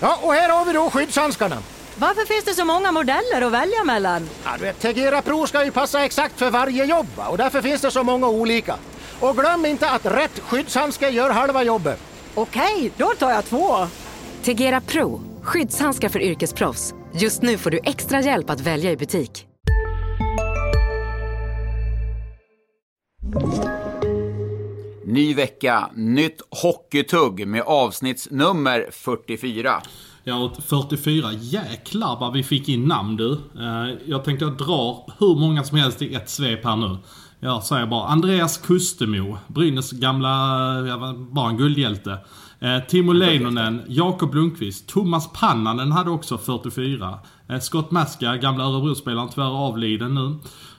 Ja, och här har vi då skyddshandskarna. Varför finns det så många modeller att välja mellan? Ja, du vet, Tegera Pro ska ju passa exakt för varje jobb och därför finns det så många olika. Och glöm inte att rätt skyddshandske gör halva jobbet. Okej, då tar jag två. Tegera Pro, skyddshandskar för yrkesproffs. Just nu får du extra hjälp att välja i butik. Ny vecka, nytt hockeytugg med avsnittsnummer 44. Ja, och 44. Jäklar vad vi fick in namn du. Eh, Jag tänkte jag drar hur många som helst i ett svep här nu. Jag säger bara Andreas Kustemo, Brynäs gamla, bara en guldhjälte. Eh, Timo Leinonen, Jakob Lundqvist, Thomas Pannanen hade också 44. Eh, Scott Maska, gamla Örebrospelaren, tyvärr avliden nu.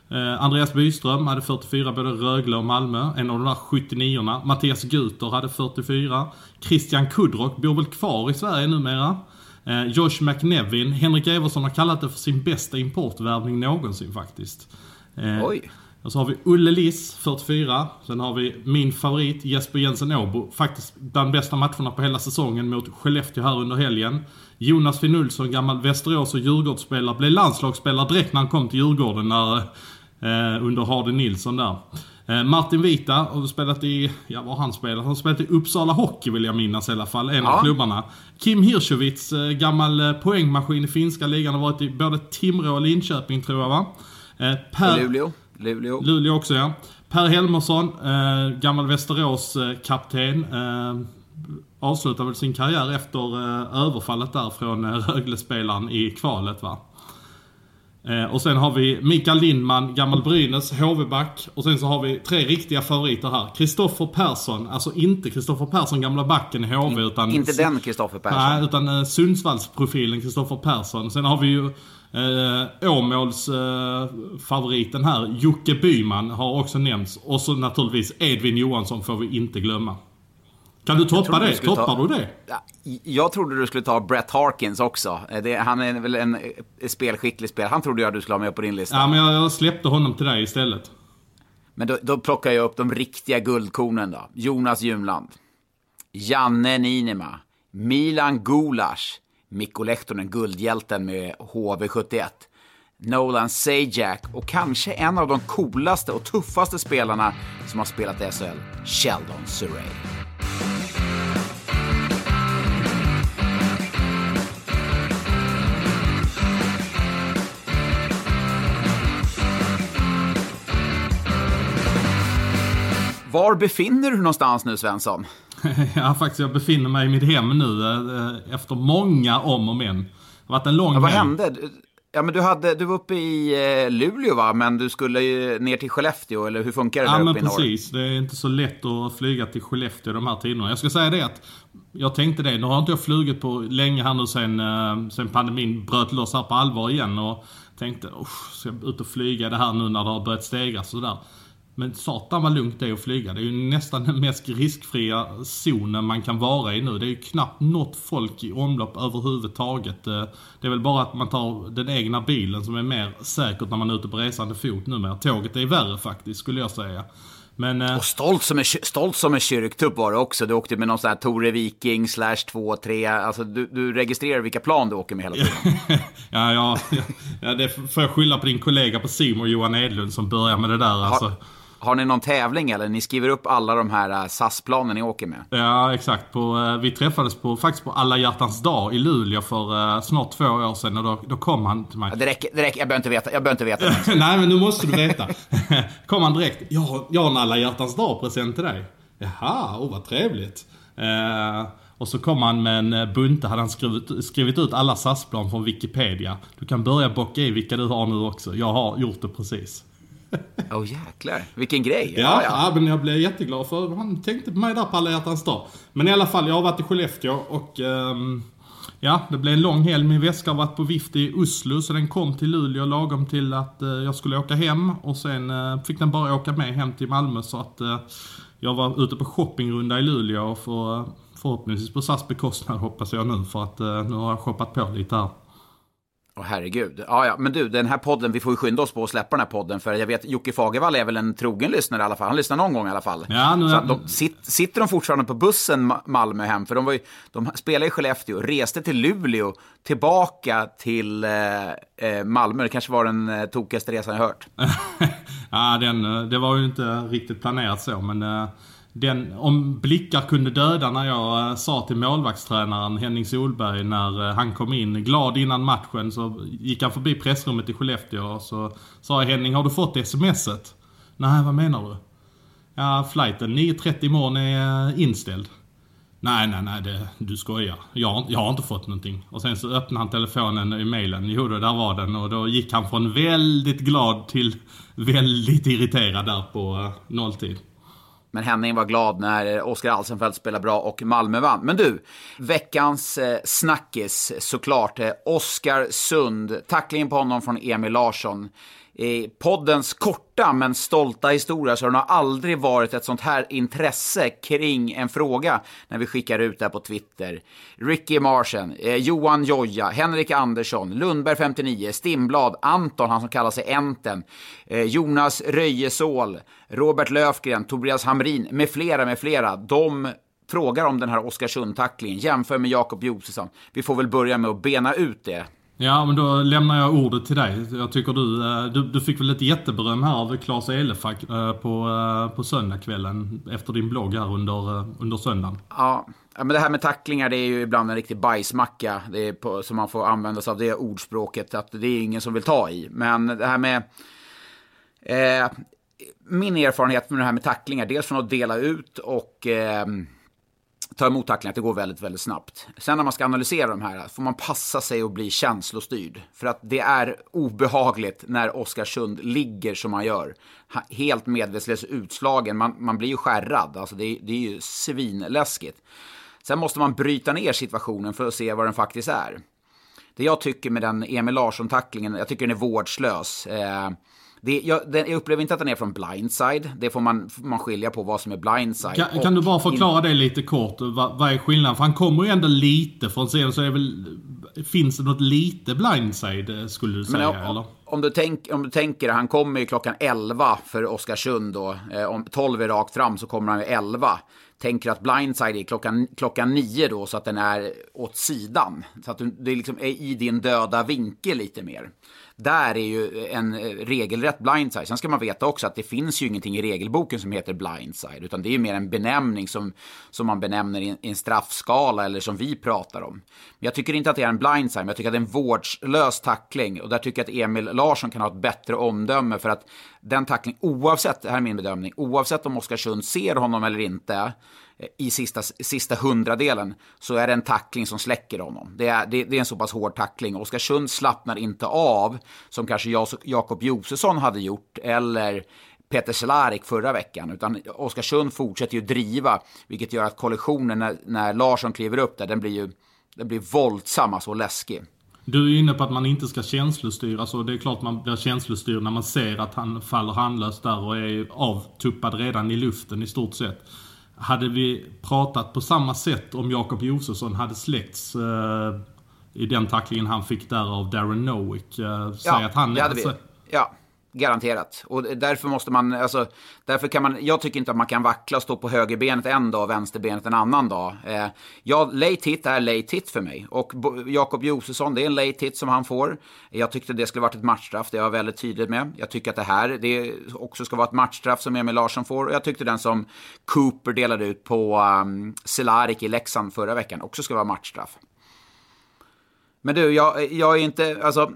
Eh, Andreas Byström hade 44 både Rögle och Malmö. En av de där 79orna. Mattias Guter hade 44. Christian Kudrock bor väl kvar i Sverige numera. Eh, Josh McNevin. Henrik Eversson har kallat det för sin bästa importvärvning någonsin faktiskt. Eh, Oj. och så har vi Olle Liss, 44. Sen har vi min favorit Jesper Jensen Åbo. Faktiskt bland bästa matcherna på hela säsongen mot Skellefteå här under helgen. Jonas Finnulsson, gammal Västerås och Djurgårdsspelare, blev landslagsspelare direkt när han kom till Djurgården när, under Hardy Nilsson där. Eh, Martin Vita har spelat i, ja vad har han spelat? Han har spelat i Uppsala Hockey vill jag minnas i alla fall, en Ja. av klubbarna. Kim Hirschowitz, eh, gammal eh, poängmaskin i finska ligan, har varit i både Timrå och Linköping tror jag va? Eh, per, Luleå. Luleå. Luleå också ja. Per Helmersson, eh, gammal Västerås-kapten. Eh, avslutar väl sin karriär efter eh, överfallet där från eh, Rögle-spelaren i kvalet va. Eh, och sen har vi Mikael Lindman, gammal Brynäs, HV-back. Och sen så har vi tre riktiga favoriter här. Kristoffer Persson, alltså inte Kristoffer Persson, gamla backen i HV utan... Inte den Kristoffer Persson. Nej, utan eh, Sundsvallsprofilen Kristoffer Persson. Sen har vi ju eh, Åmåls eh, favoriten här, Jocke Byman, har också nämnts. Och så naturligtvis Edvin Johansson får vi inte glömma. Kan du toppa det? du Toppar ta- du det? Ja, Jag trodde du skulle ta Brett Harkins också. Det, han är väl en eh, spelskicklig spelare. Han trodde jag du skulle ha med på din lista. Ja, men jag, jag släppte honom till dig istället. Men då, då plockar jag upp de riktiga guldkornen då. Jonas Junland. Janne Niinema. Milan Gulas. Mikko Lehtonen, guldhjälten med HV71. Nolan Sajak och kanske en av de coolaste och tuffaste spelarna som har spelat i SHL, Sheldon Surrey. Var befinner du någonstans nu, Svensson? ja, faktiskt jag befinner mig i mitt hem nu eh, efter många om och men. Det har varit en lång Ja, vad hände? Ja, men du, hade, du var uppe i eh, Luleå, va? Men du skulle ju ner till Skellefteå, eller hur funkar det Ja där men uppe i norr? precis. Det är inte så lätt att flyga till Skellefteå de här tiderna. Jag ska säga det att jag tänkte det. Nu har inte jag flugit på länge här nu sen, eh, sen pandemin bröt loss här på allvar igen. Och tänkte, usch, ska jag ut och flyga det här nu när det har börjat stegras sådär. Men satan vad lugnt det är att flyga. Det är ju nästan den mest riskfria zonen man kan vara i nu. Det är ju knappt något folk i omlopp överhuvudtaget. Eh, Det är väl bara att man tar den egna bilen som är mer säkert när man är ute på resande fot numera. Tåget är värre faktiskt, skulle jag säga. Men... eh, Och stolt som, en, stolt som en kyrktupp var det också. Du åkte med någon sån här Tore Viking slash 2-3. Alltså du, du registrerar vilka plan du åker med hela tiden. ja, ja, ja, det får jag skylla på din kollega på Simon Johan Edlund som börjar med det där alltså. Har ni någon tävling eller? Ni skriver upp alla de här äh, SAS-planen ni åker med. Ja, exakt. På, eh, vi träffades på, faktiskt på alla hjärtans dag i Luleå för eh, snart två år sedan och då, då kom han till mig. Ja, det, räcker, det räcker, jag behöver inte veta. Jag behöver inte veta. Nej, men nu måste du veta. kom han direkt. Jag, jag har en alla hjärtans dag-present till dig. Jaha, oh, vad trevligt. Eh, och så kom han med en eh, bunte, hade han skrivit, skrivit ut alla SAS-plan från Wikipedia. Du kan börja bocka i vilka du har nu också. Jag har gjort det precis. Åh oh, jäklar, vilken grej. Ja, ja. men jag blev jätteglad för han tänkte på mig där på alla hjärtans dag. Men i alla fall, jag har varit i Skellefteå och ehm, ja, det blev en lång helg. Min väska har varit på vift i Oslo så den kom till Luleå lagom till att eh, jag skulle åka hem och sen eh, fick den bara åka med hem till Malmö så att eh, jag var ute på shoppingrunda i Luleå och för, förhoppningsvis på SAS bekostnad hoppas jag nu för att nu har jag shoppat på lite här. Åh herregud. Ja, ja, men du, den här podden, vi får ju skynda oss på att släppa den här podden, för jag vet, Jocke Fagervall är väl en trogen lyssnare i alla fall. Han lyssnar någon gång i alla fall. Ja, nu- Så de, sit, sitter de fortfarande på bussen Ma- Malmö hem? För de, var ju, de spelade i Skellefteå, reste till Luleå, tillbaka till eh, eh, Malmö. Det kanske var den eh, tokigaste resan jag hört. ja, den, eh, det var ju inte riktigt planerat så, men eh, den, om blickar kunde döda när jag eh, sa till målvaktstränaren Henning Solberg när eh, han kom in glad innan matchen så gick han förbi pressrummet i Skellefteå och så sa jag Henning, har du fått smset? Nej, vad menar du? Ja, flighten 9.30 imorgon är eh, inställd. Nej, nej, nej, det, du skojar. Jag, har- jag har inte fått någonting. Och sen så öppnade han telefonen i mailen. Jo, då, där var den. Och då gick han från väldigt glad till väldigt irriterad där på uh, nolltid. Men Henning var glad när Oskar Alsenfelt spelade bra och Malmö vann. Men du, veckans eh, snackis såklart. Eh, Oskar Sund, tacklingen på honom från Emil Larsson. I poddens korta men stolta historia så har det nog aldrig varit ett sånt här intresse kring en fråga när vi skickar ut det här på Twitter. Ricky Marsen, eh, Johan Joja, Henrik Andersson, Lundberg 59, Stimblad, Anton, han som kallar sig Enten, eh, Jonas Röjesål, Robert Löfgren, Tobias Hamrin med flera, med flera. De frågar om den här Oskarsund-tacklingen, jämför med Jakob Josefsson. Vi får väl börja med att bena ut det. Ja, men då lämnar jag ordet till dig. Jag tycker du, eh, du, du fick väl lite jätteberöm här av Claes Elefack eh, på, eh, på söndagskvällen efter din blogg här under, under söndagen. Ja, ja, men det här med tacklingar det är ju ibland en riktig bajsmacka det är på, som man får använda sig av det ordspråket. Att det är ingen som vill ta i. Men det här med... Eh, min erfarenhet med det här med tacklingar, dels från att dela ut och eh, ta emot tacklingar, att det går väldigt, väldigt snabbt. Sen när man ska analysera de här får man passa sig och bli känslostyrd. För att det är obehagligt när Oskarsund ligger som han gör. Helt medvetslös utslagen. Man, man blir ju skärrad. Alltså det, är- det är ju svinläskigt. Sen måste man bryta ner situationen för att se vad den faktiskt är. Det jag tycker med den Emil Larsson-tacklingen, jag tycker den är vårdslös. Eh, det, jag, den, jag upplever inte att den är från blindside. Det får man, man skilja på vad som är blindside. Kan, kan du bara in- förklara det lite kort? Vad, vad är skillnaden? För han kommer ju ändå lite från sidan så är väl... Finns det något lite blindside eh, skulle du Men säga om, eller? om, du tänk, om du tänker, han kommer ju klockan 11 för Oskarsund då. Eh, om 12 är rakt fram så kommer han ju 11. Tänker att blindside är klockan, klockan 9 då så att den är åt sidan. Så att du, det liksom är i din döda vinkel lite mer. Där är ju en eh, regelrätt blindside. Sen ska man veta också att det finns ju ingenting i regelboken som heter blindside. Utan det är ju mer en benämning som, som man benämner i en, straffskala eller som vi pratar om. Men jag tycker inte att det är en blindside, men jag tycker att det är en vårdslös tackling. Och där tycker jag att Emil Larsson kan ha ett bättre omdöme för att den tackling, oavsett, det här är min bedömning, oavsett om Oskarsund ser honom eller inte Eh, i sista, sista hundradelen så är det en tackling som släcker honom. Det är, det, det är en så pass hård tackling. Oskarsund slappnar inte av som kanske Jakob Josefsson hade gjort eller Peter Cehlarik förra veckan. Utan Oskarsund fortsätter ju driva, vilket gör att kollisionen när, när Larsson kliver upp där, den blir ju den blir våldsam, alltså läskig. Du är inne på att man inte ska känslostyra, så det är klart man blir känslostyrd när man ser att han faller handlöst där och är avtuppad redan i luften i stort sett. Hade vi pratat på samma sätt om Jakob Josefsson hade släckts eh, i den tacklingen han fick där av Darren Nowick? Eh, säg att han... det hade vi. Ja, garanterat. Och därför måste man, alltså, därför kan man, jag tycker inte att man kan vackla och stå på högerbenet en dag och vänsterbenet en annan dag. Eh, ja, late hit är late hit för mig. Och Jakob Josefsson, det är en late hit som han får. Jag tyckte det skulle varit ett matchstraff, det är jag väldigt tydligt med. Jag tycker att det här det också ska vara ett matchstraff som Emil Larsson får. Och jag tyckte den som Cooper delade ut på um, Cehlárik i Leksand förra veckan också ska vara matchstraff. Men du, jag, jag är inte, alltså,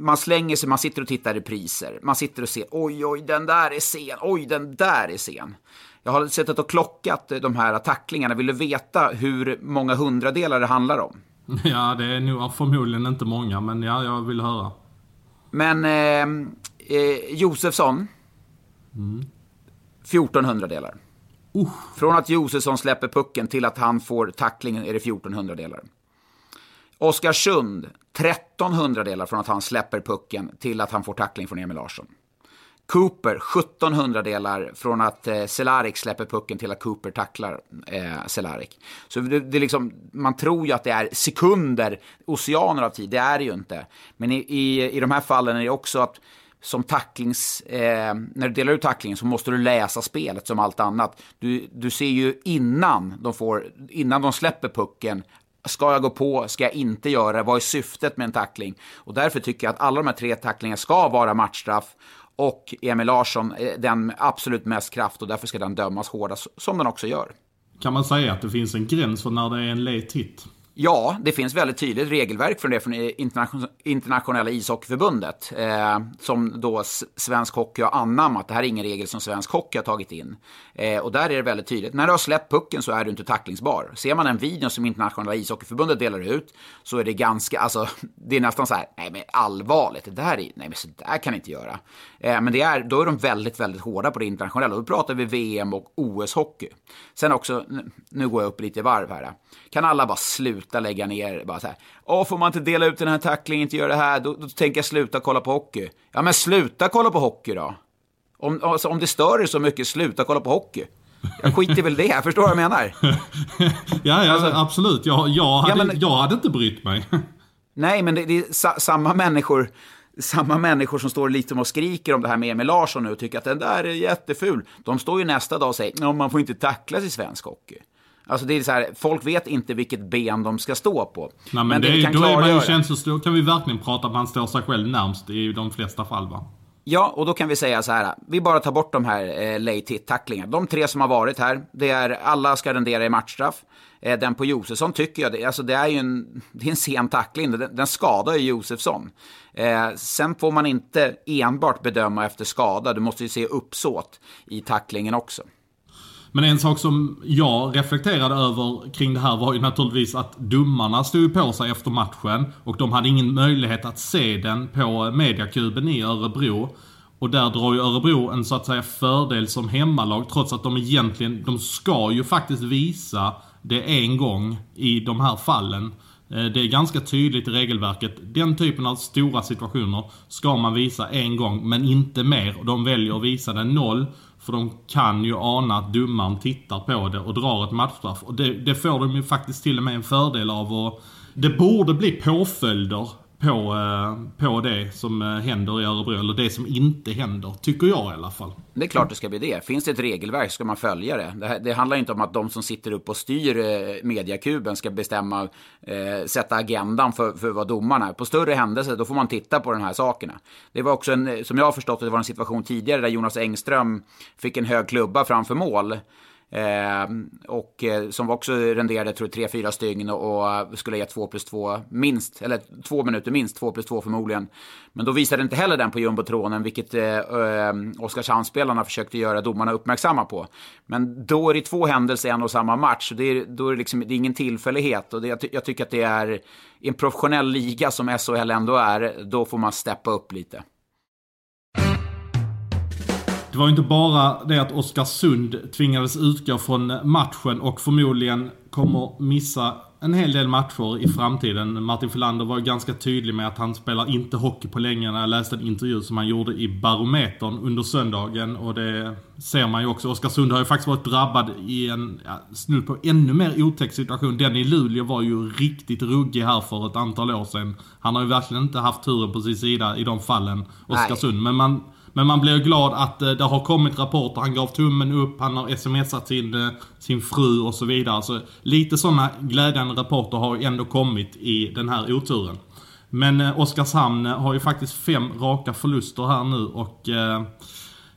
man slänger sig, man sitter och tittar i priser. Man sitter och ser, oj, oj, den där är sen, oj, den där är sen. Jag har suttit och klockat de här tacklingarna. Vill du veta hur många hundradelar det handlar om? Ja, det är nog förmodligen inte många, men ja, jag vill höra. Men eh, eh, Josefsson, 1400 delar. Från att Josefsson släpper pucken till att han får tacklingen är det 1400 delar. Oskarsund, 13 hundradelar från att han släpper pucken till att han får tackling från Emil Larsson. Cooper 17 hundradelar från att eh, Cehlárik släpper pucken till att Cooper tacklar eh, Cehlárik. Så det, det liksom, man tror ju att det är sekunder, oceaner av tid. Det är det ju inte. Men i, i, i de här fallen är det också att som tacklings, eh, när du delar ut tacklingen så måste du läsa spelet som allt annat. Du, du ser ju innan de, får, innan de släpper pucken, Ska jag gå på? Ska jag inte göra det? Vad är syftet med en tackling? Och därför tycker jag att alla de här tre tacklingarna ska vara matchstraff. Och Emil Larsson den absolut mest kraft och därför ska den dömas hårdast, som den också gör. Kan man säga att det finns en gräns för när det är en late hit? Ja, det finns väldigt tydligt regelverk från det från internationella ishockeyförbundet. Eh, som då svensk hockey har anammat. Det här är ingen regel som svensk hockey har tagit in. Eh, och där är det väldigt tydligt. När du har släppt pucken så är du inte tacklingsbar. Ser man en video som internationella ishockeyförbundet delar ut så är det ganska, alltså det är nästan så här, nej men allvarligt, det där är, nej men så där kan ni inte göra. Eh, men det är, då är de väldigt, väldigt hårda på det internationella. Då pratar vi VM och OS-hockey. Sen också, nu går jag upp lite i varv här. Kan alla bara sluta lägga ner, bara så här, Åh, får man inte dela ut den här tacklingen, inte göra det här, då, då tänker jag sluta kolla på hockey. Ja, men sluta kolla på hockey då. Om, alltså, om det stör dig så mycket, sluta kolla på hockey. Jag skiter väl det, förstår du vad jag menar? ja, ja alltså, absolut. Jag, jag, hade, ja, men, jag hade inte brytt mig. nej, men det, det är sa, samma människor samma människor som står lite och skriker om det här med Emil Larsson nu och tycker att den där är jätteful. De står ju nästa dag och säger att man får inte tacklas i svensk hockey. Alltså det är så här, folk vet inte vilket ben de ska stå på. Nej, men, men det, det kan då är man ju känslos, då kan vi verkligen prata om att han står sig själv närmst i de flesta fall va? Ja, och då kan vi säga så här. Vi bara tar bort de här eh, late hit-tacklingarna. De tre som har varit här, det är alla ska rendera i matchstraff. Eh, den på Josefsson tycker jag, det, alltså det är ju en, det är en sen tackling. Den, den skadar ju Josefsson. Eh, sen får man inte enbart bedöma efter skada. Du måste ju se uppsåt i tacklingen också. Men en sak som jag reflekterade över kring det här var ju naturligtvis att domarna stod på sig efter matchen och de hade ingen möjlighet att se den på mediakuben i Örebro. Och där drar ju Örebro en så att säga fördel som hemmalag trots att de egentligen, de ska ju faktiskt visa det en gång i de här fallen. Eh, det är ganska tydligt i regelverket. Den typen av stora situationer ska man visa en gång, men inte mer. De väljer att visa den noll. För de kan ju ana att domaren tittar på det och drar ett matchstraff. Och det, det får de ju faktiskt till och med en fördel av. Och det borde bli påföljder på, eh, på det som eh, händer i Örebro, eller det som inte händer, tycker jag i alla fall. Det är klart det ska bli det. Finns det ett regelverk ska man följa det. Det, det handlar inte om att de som sitter upp och styr eh, mediakuben ska bestämma, eh, sätta agendan för, för vad domarna är. På större händelser, då får man titta på de här sakerna. Det var också en, som jag har förstått det var en situation tidigare där Jonas Engström fick en hög klubba framför mål. Eh, och eh, som också renderade, tror jag, 3-4 stygn och, och, skulle ge 2 plus 2 minst, eller 2 minuter minst, 2 plus 2 förmodligen. Men då visade inte heller den på jumbotronen, vilket eh, eh, Oskarshamnsspelarna försökte göra domarna uppmärksamma på. Men då är det två händelser i en och samma match, det är, då är det, liksom, det är ingen tillfällighet. Och det, jag, jag tycker att det är, i en professionell liga som SHL ändå är, då får man steppa upp lite. Det var inte bara det att Oskarsund tvingades utgå från matchen och förmodligen kommer missa en hel del matcher i framtiden. Martin Filander var ganska tydlig med att han spelar inte hockey på länge när jag läste en intervju som han gjorde i Barometern under söndagen. Och det ser man ju också. Oskarsund har ju faktiskt varit drabbad i en ja, snudd på ännu mer otäck situation. Den i Luleå var ju riktigt ruggig här för ett antal år sedan. Han har ju verkligen inte haft turen på sin sida i de fallen, Oskarsund. Men man men man blir glad att eh, det har kommit rapporter. Han gav tummen upp, han har smsat sin, eh, sin fru och så vidare. Så lite sådana glädjande rapporter har ju ändå kommit i den här oturen. Men eh, Oskarshamn eh, har ju faktiskt fem raka förluster här nu och eh,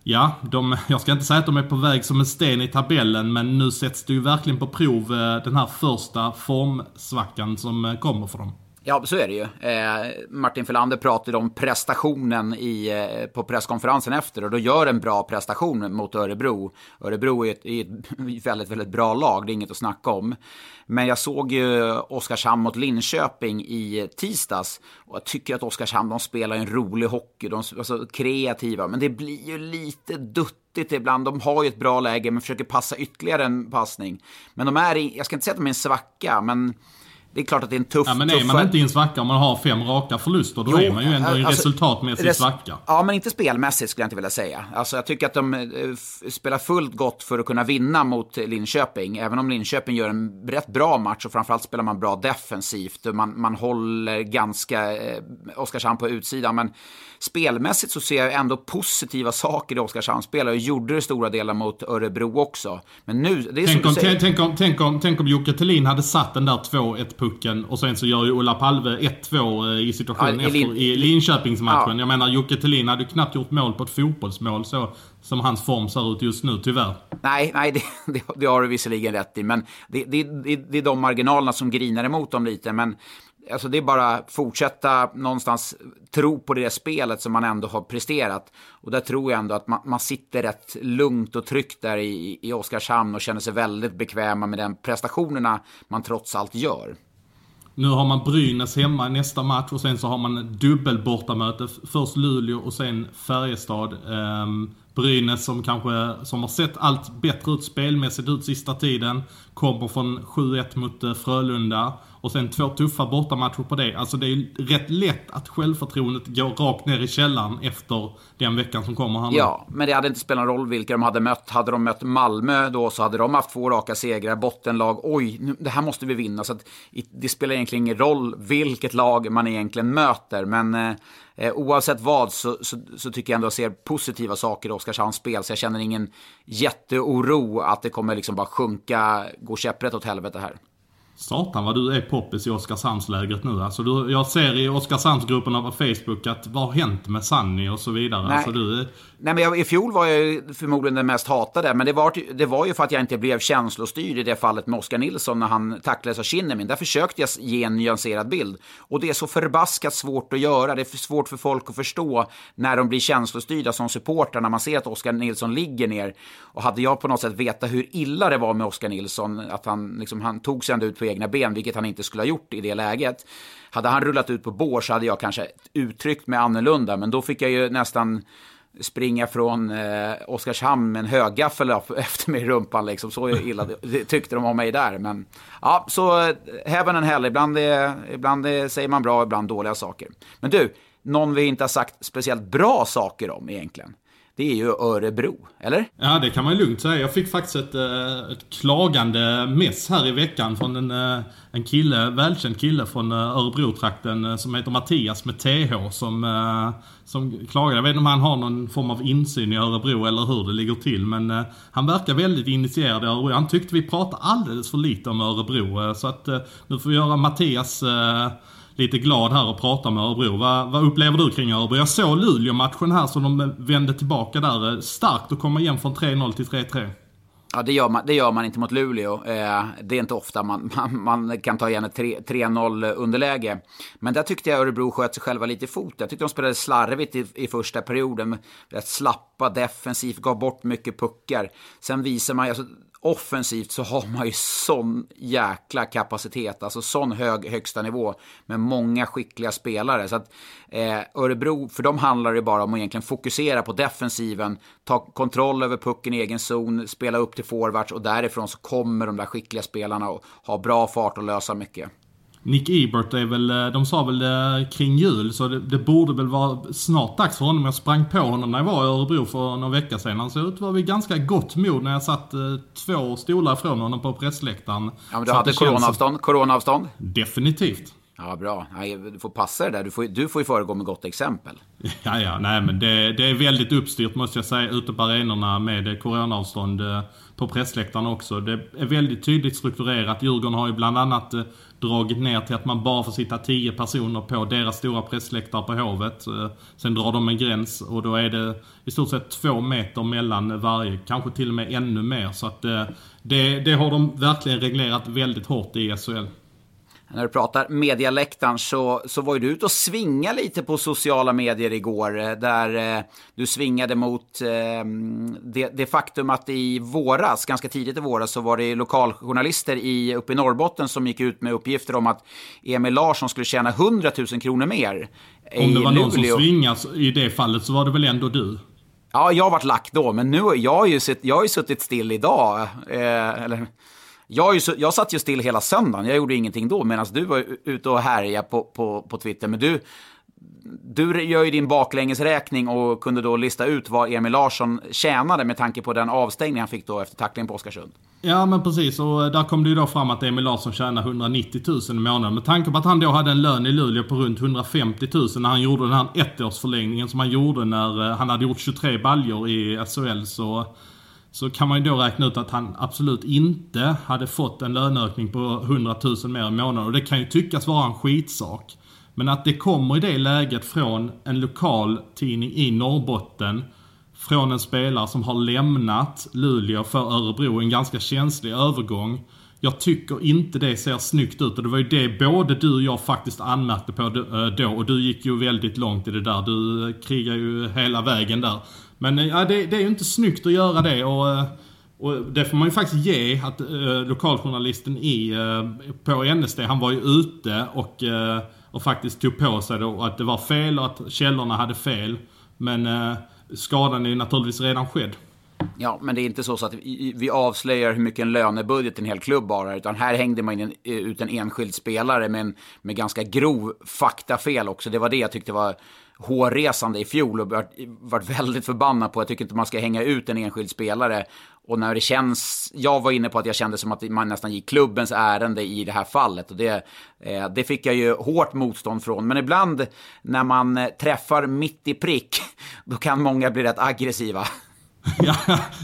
Ja, de, jag ska inte säga att de är på väg som en sten i tabellen, men nu sätts det ju verkligen på prov eh, den här första formsvackan som kommer för dem. Ja, så är det ju. Eh, Martin Filander pratade om prestationen i, eh, på presskonferensen efter och då gör en bra prestation mot Örebro. Örebro är ett, är ett väldigt, väldigt bra lag, det är inget att snacka om. Men jag såg ju Oskarshamn mot Linköping i tisdags och jag tycker att Oskarshamn, de spelar en rolig hockey, de är alltså, kreativa, men det blir ju lite duttigt ibland. De har ju ett bra läge men försöker passa ytterligare en passning. Men de är, i, jag ska inte säga att de är en svacka, men det är klart att det är en tuff... Ja, men är man tuffare- inte i en svacka om man har fem raka förluster, då Jo, är man ju ändå i en alltså, resultatmässig res- svacka. Ja, men inte spelmässigt skulle jag inte vilja säga. Alltså, jag tycker att de eh, spelar fullt gott för att kunna vinna mot Linköping. Även om Linköping gör en rätt bra match och framförallt spelar man bra defensivt. Man, man håller ganska eh, Oskarshamn på utsidan. Men spelmässigt så ser jag ändå positiva saker i Oskarshamn spelar och gjorde det stora delar mot Örebro också. Men nu, det är Tänk om, säger. tänk, om, tänk, om, tänk om Jocke Thelin hade satt den där 2-1-pucken och sen så gör ju Ola Palve 1-2 i situationen Ja, i efter i Linköpingsmatchen. Ja. Jag menar Jocke Thelin hade ju knappt gjort mål på ett fotbollsmål så som hans form ser ut just nu, tyvärr. Nej, nej det, det, det har du visserligen rätt i. Men det, det, det, det är de marginalerna som grinar emot dem lite. Men alltså, det är bara fortsätta någonstans tro på det spelet som man ändå har presterat. Och där tror jag ändå att man, man sitter rätt lugnt och tryggt där i, i Oskarshamn och känner sig väldigt bekväma med den prestationerna man trots allt gör. Nu har man Brynäs hemma i nästa match och sen så har man dubbel bortamöte. Först Luleå och sen Färjestad. Ehm, Brynäs som kanske, som har sett allt bättre ut spelmässigt ut sista tiden. Kommer från 7-1 mot eh, Frölunda. Och sen två tuffa bortamatcher på det. Alltså det är rätt lätt att självförtroendet går rakt ner i källaren efter den veckan som kommer här nu. Ja, men det hade inte spelat någon roll vilka de hade mött. Hade de mött Malmö då så hade de haft två raka segrar, bottenlag. Oj, nu, det här måste vi vinna. Så att, det spelar egentligen ingen roll vilket lag man egentligen möter. Men eh, eh oavsett vad så, så, så tycker jag ändå att jag ser positiva saker i Oskarshamns spel. Så jag känner ingen jätteoro att det kommer liksom bara sjunka, gå käpprätt åt helvete här. Satan vad du är poppis i Oskarshamnslägret nu. Alltså du, jag ser i Oskarshamnsgrupperna på Facebook att vad har hänt med Sanni och så vidare. Nej. Alltså du. Nej, men jag, I fjol var jag förmodligen den mest hatade, men det var, det var ju för att jag inte blev känslostyrd i det fallet med Oskar Nilsson när han tacklades av Kinnamin. Där försökte jag ge en nyanserad bild. Och det är så förbaskat svårt att göra. Det är svårt för folk att förstå när de blir känslostyrda som supportrar när man ser att Oskar Nilsson ligger ner. Och hade jag på något sätt vetat hur illa det var med Oskar Nilsson, att han, liksom, han tog sig ändå ut på egna ben, vilket han inte skulle ha gjort i det läget. Hade han rullat ut på bår så hade jag kanske uttryckt mig annorlunda, men då fick jag ju nästan springa från eh, Oskarshamn med en högaffel efter mig i rumpan. Liksom. Så illa tyckte de om mig där. Men ja, så eh, heaven and hell. Ibland, är, ibland är, säger man bra, ibland dåliga saker. Men du, någon vi inte har sagt speciellt bra saker om egentligen. Det är ju Örebro, eller? Ja, det kan man ju lugnt säga. Jag fick faktiskt ett, eh, ett klagande mess här i veckan från en, eh, en kille, välkänd kille från eh, Örebro-trakten som heter Mattias med TH som, som klagade. Jag vet inte om han har någon form av insyn i Örebro eller hur det ligger till. Men han verkar väldigt initierad i Örebro. Han tyckte vi pratade alldeles för lite om Örebro. Så att nu får vi göra Mattias lite glad här och prata med Örebro. Vad, vad upplever du kring Örebro? Jag såg Luleå-matchen här som de vände tillbaka där. Eh, starkt att komma igen från 3-0 till 3-3. Ja, det gör man, det gör man inte mot Luleå. Eh, det är inte ofta man, man, man kan ta igen ett 3 3-0 underläge. Men där tyckte jag Örebro sköt sig själva lite i foten. Jag tyckte de spelade slarvigt i, i första perioden. Rätt slappa defensivt, gav bort mycket puckar. Sen visar man, alltså, offensivt så har man ju sån jäkla kapacitet, alltså sån hög högsta nivå med många skickliga spelare. Så att eh, Örebro, för dem handlar det bara om att egentligen fokusera på defensiven, ta kontroll över pucken i egen zon, spela upp till forwards och därifrån så kommer de där skickliga spelarna och ha bra fart och lösa mycket. Nick Ebert är väl, eh, de sa väl eh, kring jul, så det, det borde väl vara snart dags för honom. Jag sprang på honom när jag var i Örebro för några veckor sedan. Han såg ut att vara vid ganska gott mod när jag satt eh, två stolar ifrån honom på pressläktaren. Ja, men du Så hade det känns- coronaavstånd? coronaavstånd? Definitivt. Ja, bra. Du får passa det där. Du får, du får ju föregå med gott exempel. Ja, ja, nej men det, det är väldigt uppstyrt måste jag säga ute på arenorna med coronaavstånd på pressläktaren också. Det är väldigt tydligt strukturerat. Djurgården har ju bland annat dragit ner till att man bara får sitta 10 personer på deras stora pressläktare på Hovet. Eh, sen drar de en gräns och då är det i stort sett två meter mellan varje, kanske till och med ännu mer. Så att eh, det, det har de verkligen reglerat väldigt hårt i SHL. När du pratar medialäktaren så, så var ju du ute och svinga lite på sociala medier igår. eh, Där eh, du svingade mot eh, det, det faktum att i våras, ganska tidigt i våras, så var det lokaljournalister i, uppe i Norrbotten som gick ut med uppgifter om att Emil Larsson skulle tjäna 100 000 kronor mer Om det var någon som Luleå. svingas i det fallet så var det väl ändå du? Ja, jag varit lack då, men nu jag har ju, sitt, jag har ju suttit still idag. Eh, eller, jag, ju jag satt ju still hela söndagen, jag gjorde ingenting då, medan du var ute och härjade på, på, på Twitter. Men du, du gör ju din baklängesräkning och kunde då lista ut vad Emil Larsson tjänade med tanke på den avstängning han fick då efter tacklingen på Oskarsund. Ja men precis och eh, där kom det ju då fram att Emil Larsson tjänar 190 000 i månaden. Med tanke på att han då hade en lön i Luleå på runt 150 000 när han gjorde den här ettårsförlängningen som han gjorde när eh, han hade gjort 23 baljor i SHL så så kan man ju då räkna ut att han absolut inte hade fått en löneökning på 100 000 mer i månaden. Och det kan ju tyckas vara en skitsak. Men att det kommer i det läget från en lokal tidning i Norrbotten från en spelare som har lämnat Luleå för Örebro, en ganska känslig övergång. Jag tycker inte det ser snyggt ut och det var ju det både du och jag faktiskt anmärkte på eh, då och du gick ju väldigt långt i det där. Du eh, krigar ju hela vägen där. Men eh, ja, det, det är ju inte snyggt att göra det och, eh, och det får man ju faktiskt ge att eh, lokaljournalisten i, eh, på NSD, han var ju ute och, eh, och faktiskt tog på sig då att det var fel och att källorna hade fel. Men eh, skadan är ju naturligtvis redan skedd. Ja, men det är inte så, så att vi, avslöjar hur mycket en lönebudget en hel klubb har, utan här hängde man in, ut en enskild spelare med, en, med ganska grov faktafel också. Det var det jag tyckte var hårresande i fjol och varit, varit väldigt förbannad på. Jag tycker inte man ska hänga ut en enskild spelare. Och när det känns, jag var inne på att jag kände som att man nästan gick klubbens ärende i det här fallet. Och det, eh, det fick jag ju hårt motstånd från. Men ibland när man eh, träffar mitt i prick, då kan många bli rätt aggressiva. Ja,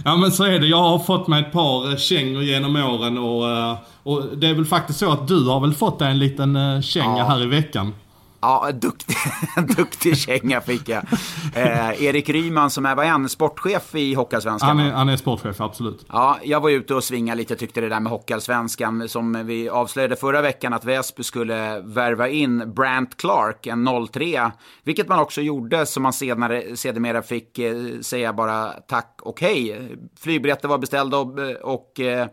ja men så är det. Jag har fått mig ett par kängor genom åren och, eh, och det är väl faktiskt så att du har väl fått dig en liten känga ja. här i veckan. Ja, duktig, duktig känga fick jag. Eh, Erik Ryman som är, vad är han, sportchef i Hockeyallsvenskan? Han är, han är sportchef, absolut. Ja, jag var ute och svingade lite och tyckte det där med Hockeyallsvenskan som vi avslöjade förra veckan att Väsby skulle värva in Brant Clark, en 03, vilket man också gjorde som man senare, sedermera fick eh, säga bara tack och hej. Flygbiljetter var beställda och, och eh,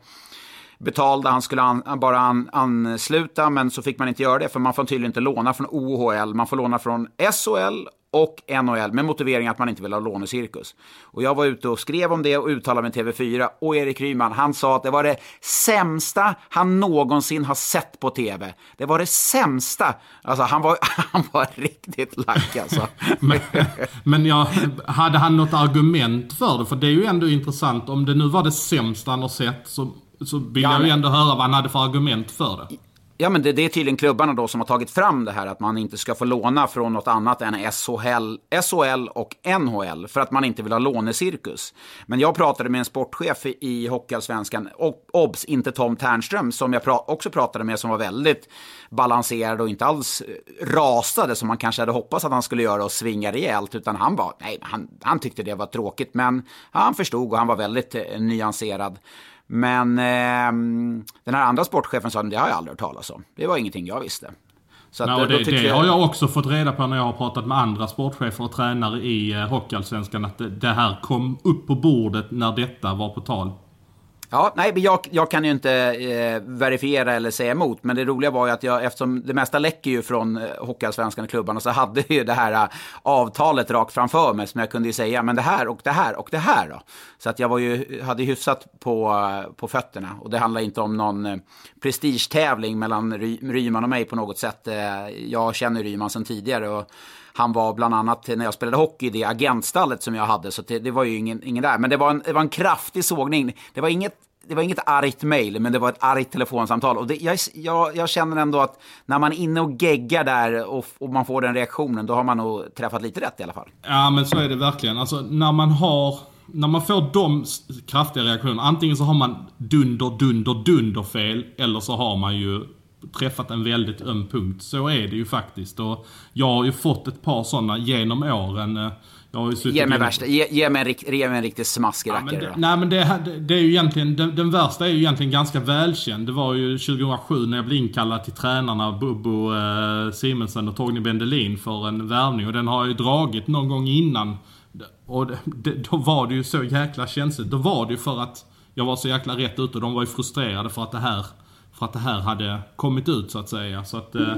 betalda, han skulle an, bara an, ansluta, men så fick man inte göra det, för man får tydligen inte låna från OHL, man får låna från SHL och NHL med motivering att man inte vill ha lånecirkus. Och jag var ute och skrev om det och uttalade med TV4 och Erik Ryman, han sa att det var det sämsta han någonsin har sett på TV. Det var det sämsta. Alltså han var, han var riktigt lack alltså. men, men jag, hade han något argument för det? För det är ju ändå intressant, om det nu var det sämsta han har sett så så vill ja, jag ju ändå höra vad han hade för argument för det. Ja, men det, det, är tydligen klubbarna då som har tagit fram det här att man inte ska få låna från något annat än SHL, SHL och NHL för att man inte vill ha lånecirkus. Men jag pratade med en sportchef i Hockeyallsvenskan, och obs, inte Tom Ternström, som jag pra också pratade med som var väldigt balanserad och inte alls rasade som man kanske hade hoppats att han skulle göra och svinga rejält, utan han var, nej, han, han tyckte det var tråkigt, men han förstod och han var väldigt eh, nyanserad. Men eh, den här andra sportchefen sa att det har jag aldrig hört talas om. Det var ingenting jag visste. Så no, det, det jag... har jag också fått reda på när jag har pratat med andra sportchefer och tränare i eh, Hockeyallsvenskan. Att det, det här kom upp på bordet när detta var på tal. Ja, nej, jag, jag kan ju inte eh, verifiera eller säga emot, men det roliga var ju att jag, eftersom det mesta läcker ju från eh, Hockeyallsvenskan klubbarna, så hade ju det här eh, avtalet rakt framför mig som jag kunde ju säga, men det här och det här och det här då. Så att jag var ju, hade hyfsat på, eh, på fötterna och det handlar inte om någon eh, prestigetävling mellan Ry, Ryman och mig på något sätt. Eh, jag känner Ryman sedan tidigare och han var bland annat när jag spelade hockey i det agentstallet som jag hade, så det, det var ju ingen, ingen där. Men det var, en, det var en kraftig sågning. Det var inget det var inget argt mejl, men det var ett argt telefonsamtal. Och det, jag, jag, jag, känner ändå att när man är inne och geggar där och, och, man får den reaktionen, då har man nog träffat lite rätt i alla fall. Ja, men så är det verkligen. Alltså, när man har... När man får de kraftiga reaktionerna, antingen så har man dunder, dunder, dunder fel, eller så har man ju träffat en väldigt öm punkt. Så är det ju faktiskt. Och jag har ju fått ett par sådana genom åren. Jag har ju ge, mig värsta, ge, ge, mig en, ge mig en riktig smaskig ja, rackare Nej men det, det, det, är ju egentligen, den, den, värsta är ju egentligen ganska välkänd. Det var ju 2007 när jag blev inkallad till tränarna Bubbo eh, Simensen och Torgny Bendelin för en värvning. Och den har jag ju dragit någon gång innan. Och det, då var det ju så jäkla känsligt. Då var det ju för att jag var så jäkla rätt ute och de var ju frustrerade för att det här för att det här hade kommit ut så att säga. Så att eh,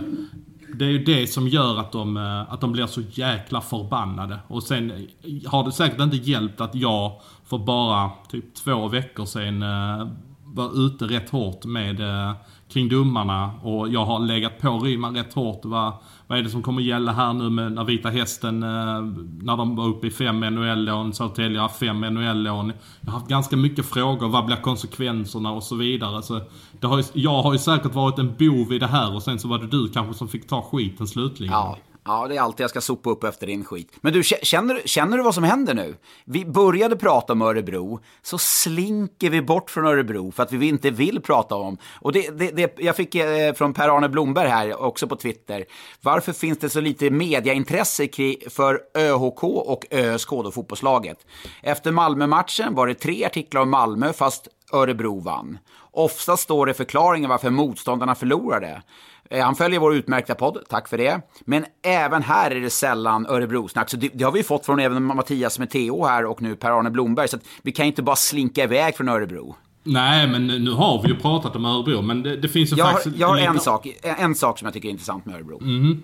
det är ju det som gör att de, eh, att de blir så jäkla förbannade. Och sen eh, har det säkert inte hjälpt att jag för bara typ två veckor sedan eh, var ute rätt hårt med eh, kring domarna och jag har legat på Ryman rätt hårt. Vad, vad är det som kommer gälla här nu med när Vita Hästen, eh, när de var uppe i fem NHL-lån, Södertälje har fem NHL-lån. Jag har haft ganska mycket frågor, vad blir konsekvenserna och så vidare. Så det har ju, jag har ju säkert varit en bov i det här och sen så var det du kanske som fick ta skiten slutligen. Ja, Ja, det är alltid jag ska sopa upp efter din skit. Men du, känner, känner du vad som händer nu? Vi började prata om Örebro, så slinker vi bort från Örebro för att vi inte vill prata om. Och det, det, det jag fick eh, från Per-Arne Blomberg här, också på Twitter. Varför finns det så lite mediaintresse för ÖHK och ÖSK, då fotbollslaget? Efter Malmö-matchen var det tre artiklar om Malmö, fast Örebro vann. Ofta står det förklaringen varför motståndarna förlorade. Eh, han följer vår utmärkta podd, tack för det. Men även här är det sällan Örebro-snack. Så det, det, har vi fått från även Mattias med TO här och nu Per-Arne Blomberg. Så vi kan inte bara slinka iväg från Örebro. Nej, men nu har vi ju pratat om Örebro, men det, det finns ju jag faktiskt... Har, jag har lite... en, sak, en sak som jag tycker är intressant med Örebro. Mm.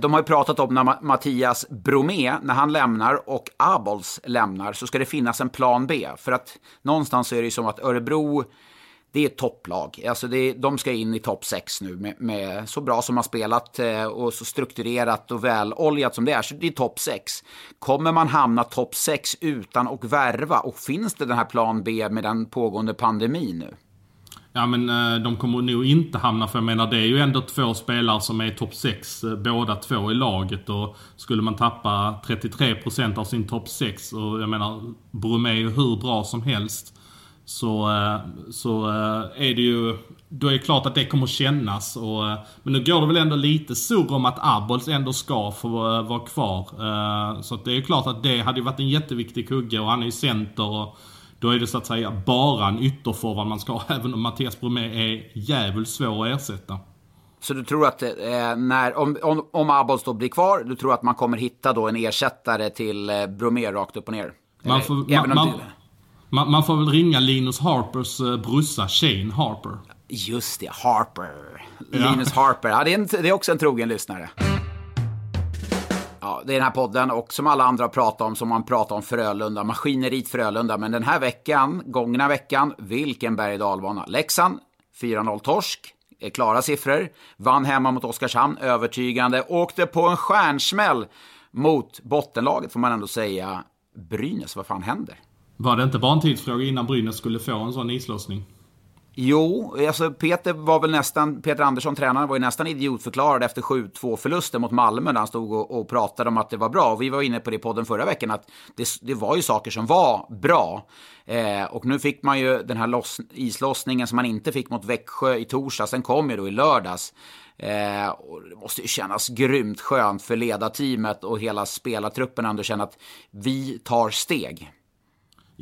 De har ju pratat om när Mattias Bromé, när han lämnar och Abols lämnar, så ska det finnas en plan B. För att någonstans är det ju som att Örebro det är ett topplag. Alltså det, de ska in i topp 6 nu med, med, så bra som har spelat eh, och så strukturerat och väloljat som det är. Så det är topp 6. Kommer man hamna topp 6 utan att värva? Och finns det den här plan B med den pågående pandemin nu? Ja men eh, de kommer nog inte hamna, för jag menar det är ju ändå två spelare som är topp 6, eh, båda två i laget. Och skulle man tappa 33% av sin topp 6, och jag menar Bromé är ju hur bra som helst så, eh, så eh, är det ju... Då är det klart att det kommer kännas. Och, eh, men nu går det väl ändå lite surr om att Abols ändå ska få vara kvar. Så det är klart att det hade ju varit en jätteviktig kugge och han är ju center. Och då är det så att säga bara en ytterforward man ska ha, även om Mattias Bromé är jävligt svår att ersätta. Så du tror att eh, när, om, om, om Abols då blir kvar, du tror att man kommer hitta då en ersättare till eh, Bromé rakt upp och ner? Man får, man, man, man, man, får väl ringa Linus Harpers uh, brorsa Shane Harper. Just det, Harper. Ja. Linus Harper. Ja, det, är en, det är också en trogen lyssnare. Ja, det är den här podden och som alla andra pratar om, som man pratar om Frölunda, maskineriet Frölunda. Men den här veckan, gångna veckan, vilken berg dalbana. Leksand, 4-0 torsk, klara siffror. Vann hemma mot Oskarshamn, övertygande. Åkte på en stjärnsmäll mot bottenlaget, får man ändå säga. Brynäs, vad fan händer? Var det inte bara en tidsfråga innan Brynäs skulle få en sån islossning? Jo, alltså Peter var väl nästan, Peter Andersson, tränaren, var ju nästan idiotförklarad efter 7-2 förlusten mot Malmö när han stod och, och, pratade om att det var bra. Och vi var inne på det i podden förra veckan att det, det var ju saker som var bra. Eh, och nu fick man ju den här loss, islossningen som man inte fick mot Växjö i torsdags, den kom ju då i lördags. Eh, och det måste ju kännas grymt skönt för ledarteamet och hela spelartruppen ändå känna att vi tar steg.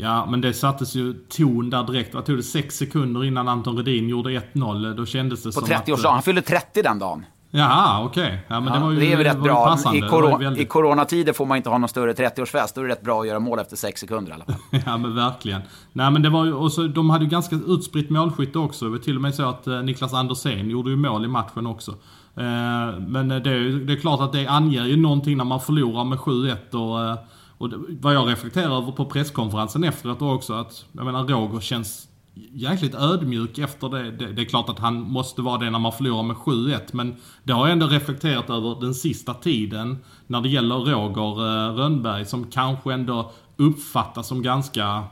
Ja, men det sattes ju ton där direkt. Vad tog det? Sex sekunder innan Anton Redin gjorde 1-0. Då kändes det På som 30-årsdagen. Han fyllde 30 den dagen. Jaha, okej. Okay. Ja, men ja, det var ju det är väl rätt bra. Passande. I, kor väldigt... I coronatider får man inte ha någon större 30-årsfest. Då är det rätt bra att göra mål efter 6 sekunder i alla fall. ja, men verkligen. Nej, men det var ju... Och så, de hade ju ganska utspritt målskytte också. Det var till och med så att eh, Niklas Andersén gjorde ju mål i matchen också. Eh, men det, det är klart att det anger ju någonting när man förlorar med 7-1 och... Eh, och vad jag reflekterar över på presskonferensen efteråt också att, jag menar Roger känns jäkligt ödmjuk efter det. det. det. är klart att han måste vara det när man förlorar med 7-1 men det har jag ändå reflekterat över den sista tiden när det gäller Roger eh, Rönnberg som kanske ändå uppfattas som ganska,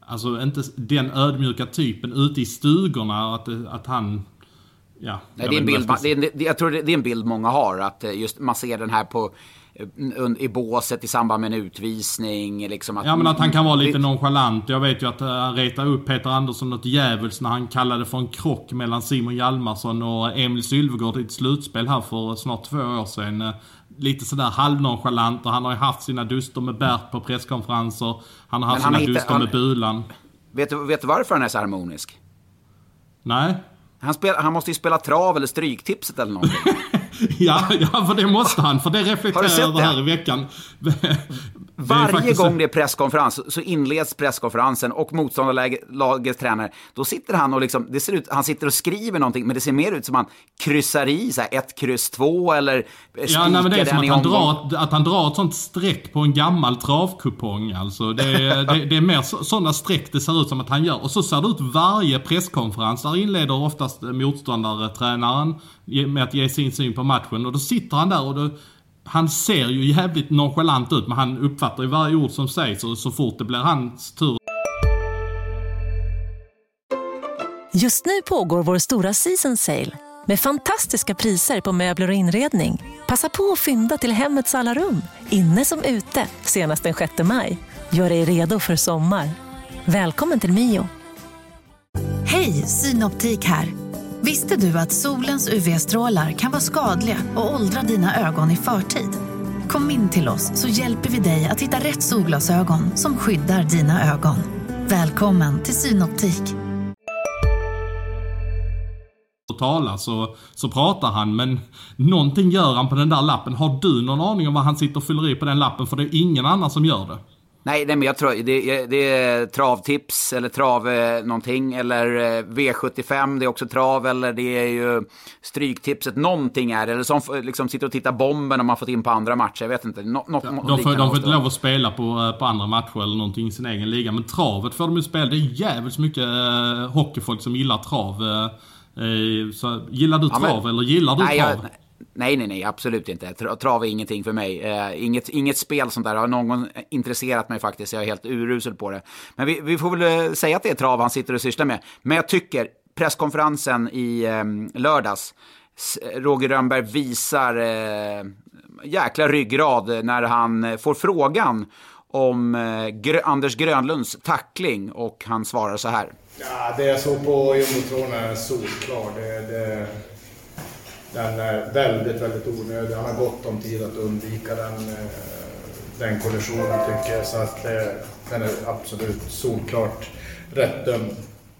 alltså inte den ödmjuka typen ute i stugorna att, att han Ja, Nej, det är en bild, det är, jag tror det är en bild många har, att eh, just man ser den här på i båset i samband med en utvisning. Liksom att, ja men att han kan vara lite nonchalant. Jag vet ju att han retade upp Peter Andersson något djävulskt när han kallade för en krock mellan Simon Hjalmarsson och Emil Sylvegård i ett slutspel här för snart två år sedan. Lite sådär halvnonchalant och han har ju haft sina duster med Bert på presskonferenser. Han har haft sina hittar, duster han, med Bulan. Vet du, vet du varför han är så harmonisk? Nej. Han, spel, han måste ju spela trav eller stryktipset eller någonting. ja, ja, för det måste han. För det reflekterar jag över här i veckan. Varje faktiskt gång det är presskonferens så inleds presskonferensen och motståndarlagets tränare, då sitter han och liksom, det ser ut, han sitter och skriver någonting, men det ser mer ut som han kryssar i så här ett kryss två eller Ja, spikar nej, men det är som att han, drar, att han drar ett sånt streck på en gammal travkupong. Alltså. Det, är- det, det är mer så, sådana streck det ser ut som att han gör. Och så ser det ut varje presskonferens. Där inleder oftast motståndartränaren med att ge sin syn på matchen. Och då sitter han där och då, han ser ju jävligt nonchalant ut, men han uppfattar ju varje ord som sägs och så fort det blir hans tur Just nu pågår vår stora season sale med fantastiska priser på möbler och inredning. Passa på att fynda till hemmets alla rum, inne som ute, senast den 6 maj. Gör dig redo för sommar. Välkommen till Mio. Hej, Synoptik här. Visste du att solens UV-strålar kan vara skadliga och åldra dina ögon i förtid? Kom in till oss så hjälper vi dig att hitta rätt solglasögon som skyddar dina ögon. Välkommen till Synoptik. Och tala så, så pratar han men någonting gör han på den där lappen. Har du någon aning om vad han sitter och fyller i på den lappen? För det är ingen annan som gör det. Nej, nej, men jag tror det, det är travtips eller trav eh, någonting eller eh, V75, det är också trav eller det är ju stryktipset, någonting är det. Eller som liksom sitter och tittar bomben om man fått in på andra matcher, jag vet inte. Nå, något, De får, de får inte lov att spela på, eh, på andra matcher eller någonting i sin egen liga. Men travet får de ju spela. Det är jävligt mycket eh, hockeyfolk som gillar trav. Eh, så gillar du Ja, trav men- eller gillar du Nej, trav? jag, nej, nej, nej, absolut inte. Trav är ingenting för mig. Eh, inget, inget spel sånt där har någon intresserat mig faktiskt. Jag är helt urusel på det. Men vi, vi får väl eh, säga att det är trav han sitter och sysslar med. Men jag tycker presskonferensen i eh, lördags, Roger Rönnberg visar eh, jäkla ryggrad när han får frågan om eh, Anders Grönlunds tackling och han svarar så här. Ja, det jag såg på jumbotronen är solklar. Det, det, den är väldigt, väldigt onödig. Han har gott om tid att undvika den, eh, den kollisionen tycker jag. Så att eh, den är absolut solklart rätt dömd.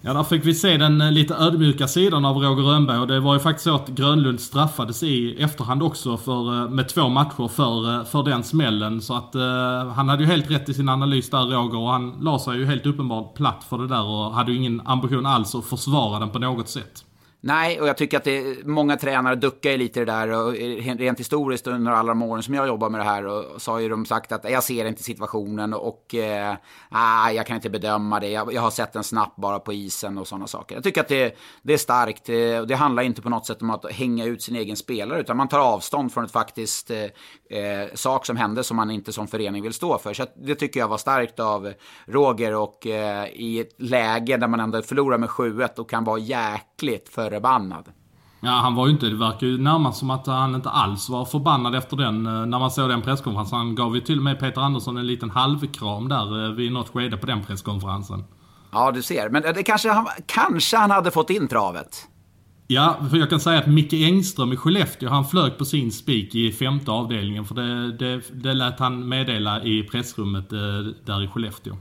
Ja, där fick vi se den eh, lite ödmjuka sidan av Roger Rönnberg och det var ju faktiskt så att Grönlund straffades i efterhand också för, med två matcher för, för den smällen. Så att eh, han hade ju helt rätt i sin analys där Roger och han la sig ju helt uppenbart platt för det där och hade ju ingen ambition alls att försvara den på något sätt. Nej, och jag tycker att det, många tränare duckar ju lite det där. Och eh, rent historiskt under alla de åren som jag jobbar med det här och, så har ju de sagt att jag ser inte situationen och eh, ah, jag kan inte bedöma det. Jag, jag har sett den snabbt bara på isen och sådana saker. Jag tycker att det, det är starkt. Eh, det, det handlar inte på något sätt om att hänga ut sin egen spelare utan man tar avstånd från ett faktiskt eh, eh, sak som hände som man inte som förening vill stå för. Så att det tycker jag var starkt av Roger och eh, i ett läge där man ändå förlorar med 7-1 och kan vara jäkligt för förbannad. Ja, han var ju inte, det verkar ju närmast som att han inte alls var förbannad efter den, eh, när man såg den presskonferensen. Han gav ju till och med Peter Andersson en liten halvkram där eh, vid något skede på den presskonferensen. Ja, du ser. Men det kanske han, kanske han hade fått in travet. Ja, för jag kan säga att Micke Engström i Skellefteå, han flög på sin spik i femte avdelningen. För det, det, det lät han meddela i pressrummet eh, där i Skellefteå.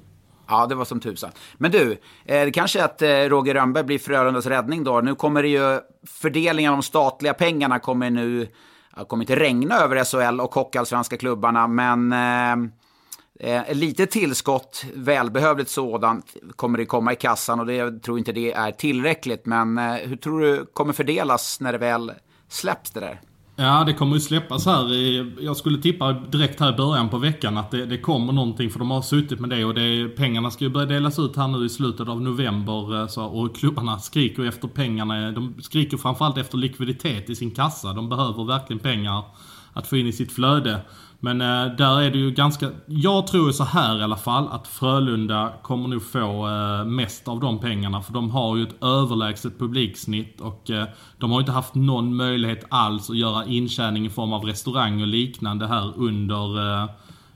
Ja, det var som tusan. Men du, eh, det kanske är att eh, Roger Rönnberg blir Frölundas räddning då. Nu kommer det ju, fördelningen av de statliga pengarna kommer nu, kommer inte regna över SHL och hockeyallsvenska klubbarna, men eh, eh, ett litet tillskott, välbehövligt sådant, kommer det komma i kassan och det, jag tror inte det är tillräckligt. Men eh, hur tror du kommer fördelas när det väl släpps det där? Ja, det kommer ju släppas här i, Jag skulle tippa direkt här i början på veckan att det, det kommer någonting för de har suttit med det och det, pengarna ska ju börja delas ut här nu i slutet av november eh, så, och klubbarna skriker ju efter pengarna. De skriker framförallt efter likviditet i sin kassa. De behöver verkligen pengar att få in i sitt flöde. Men eh, där är det ju ganska... Jag tror ju så här i alla fall att Frölunda kommer nog få eh, mest av de pengarna. För de har ju ett överlägset publiksnitt och eh, de har ju inte haft någon möjlighet alls att göra intjäning i form av restaurang och liknande här under, eh,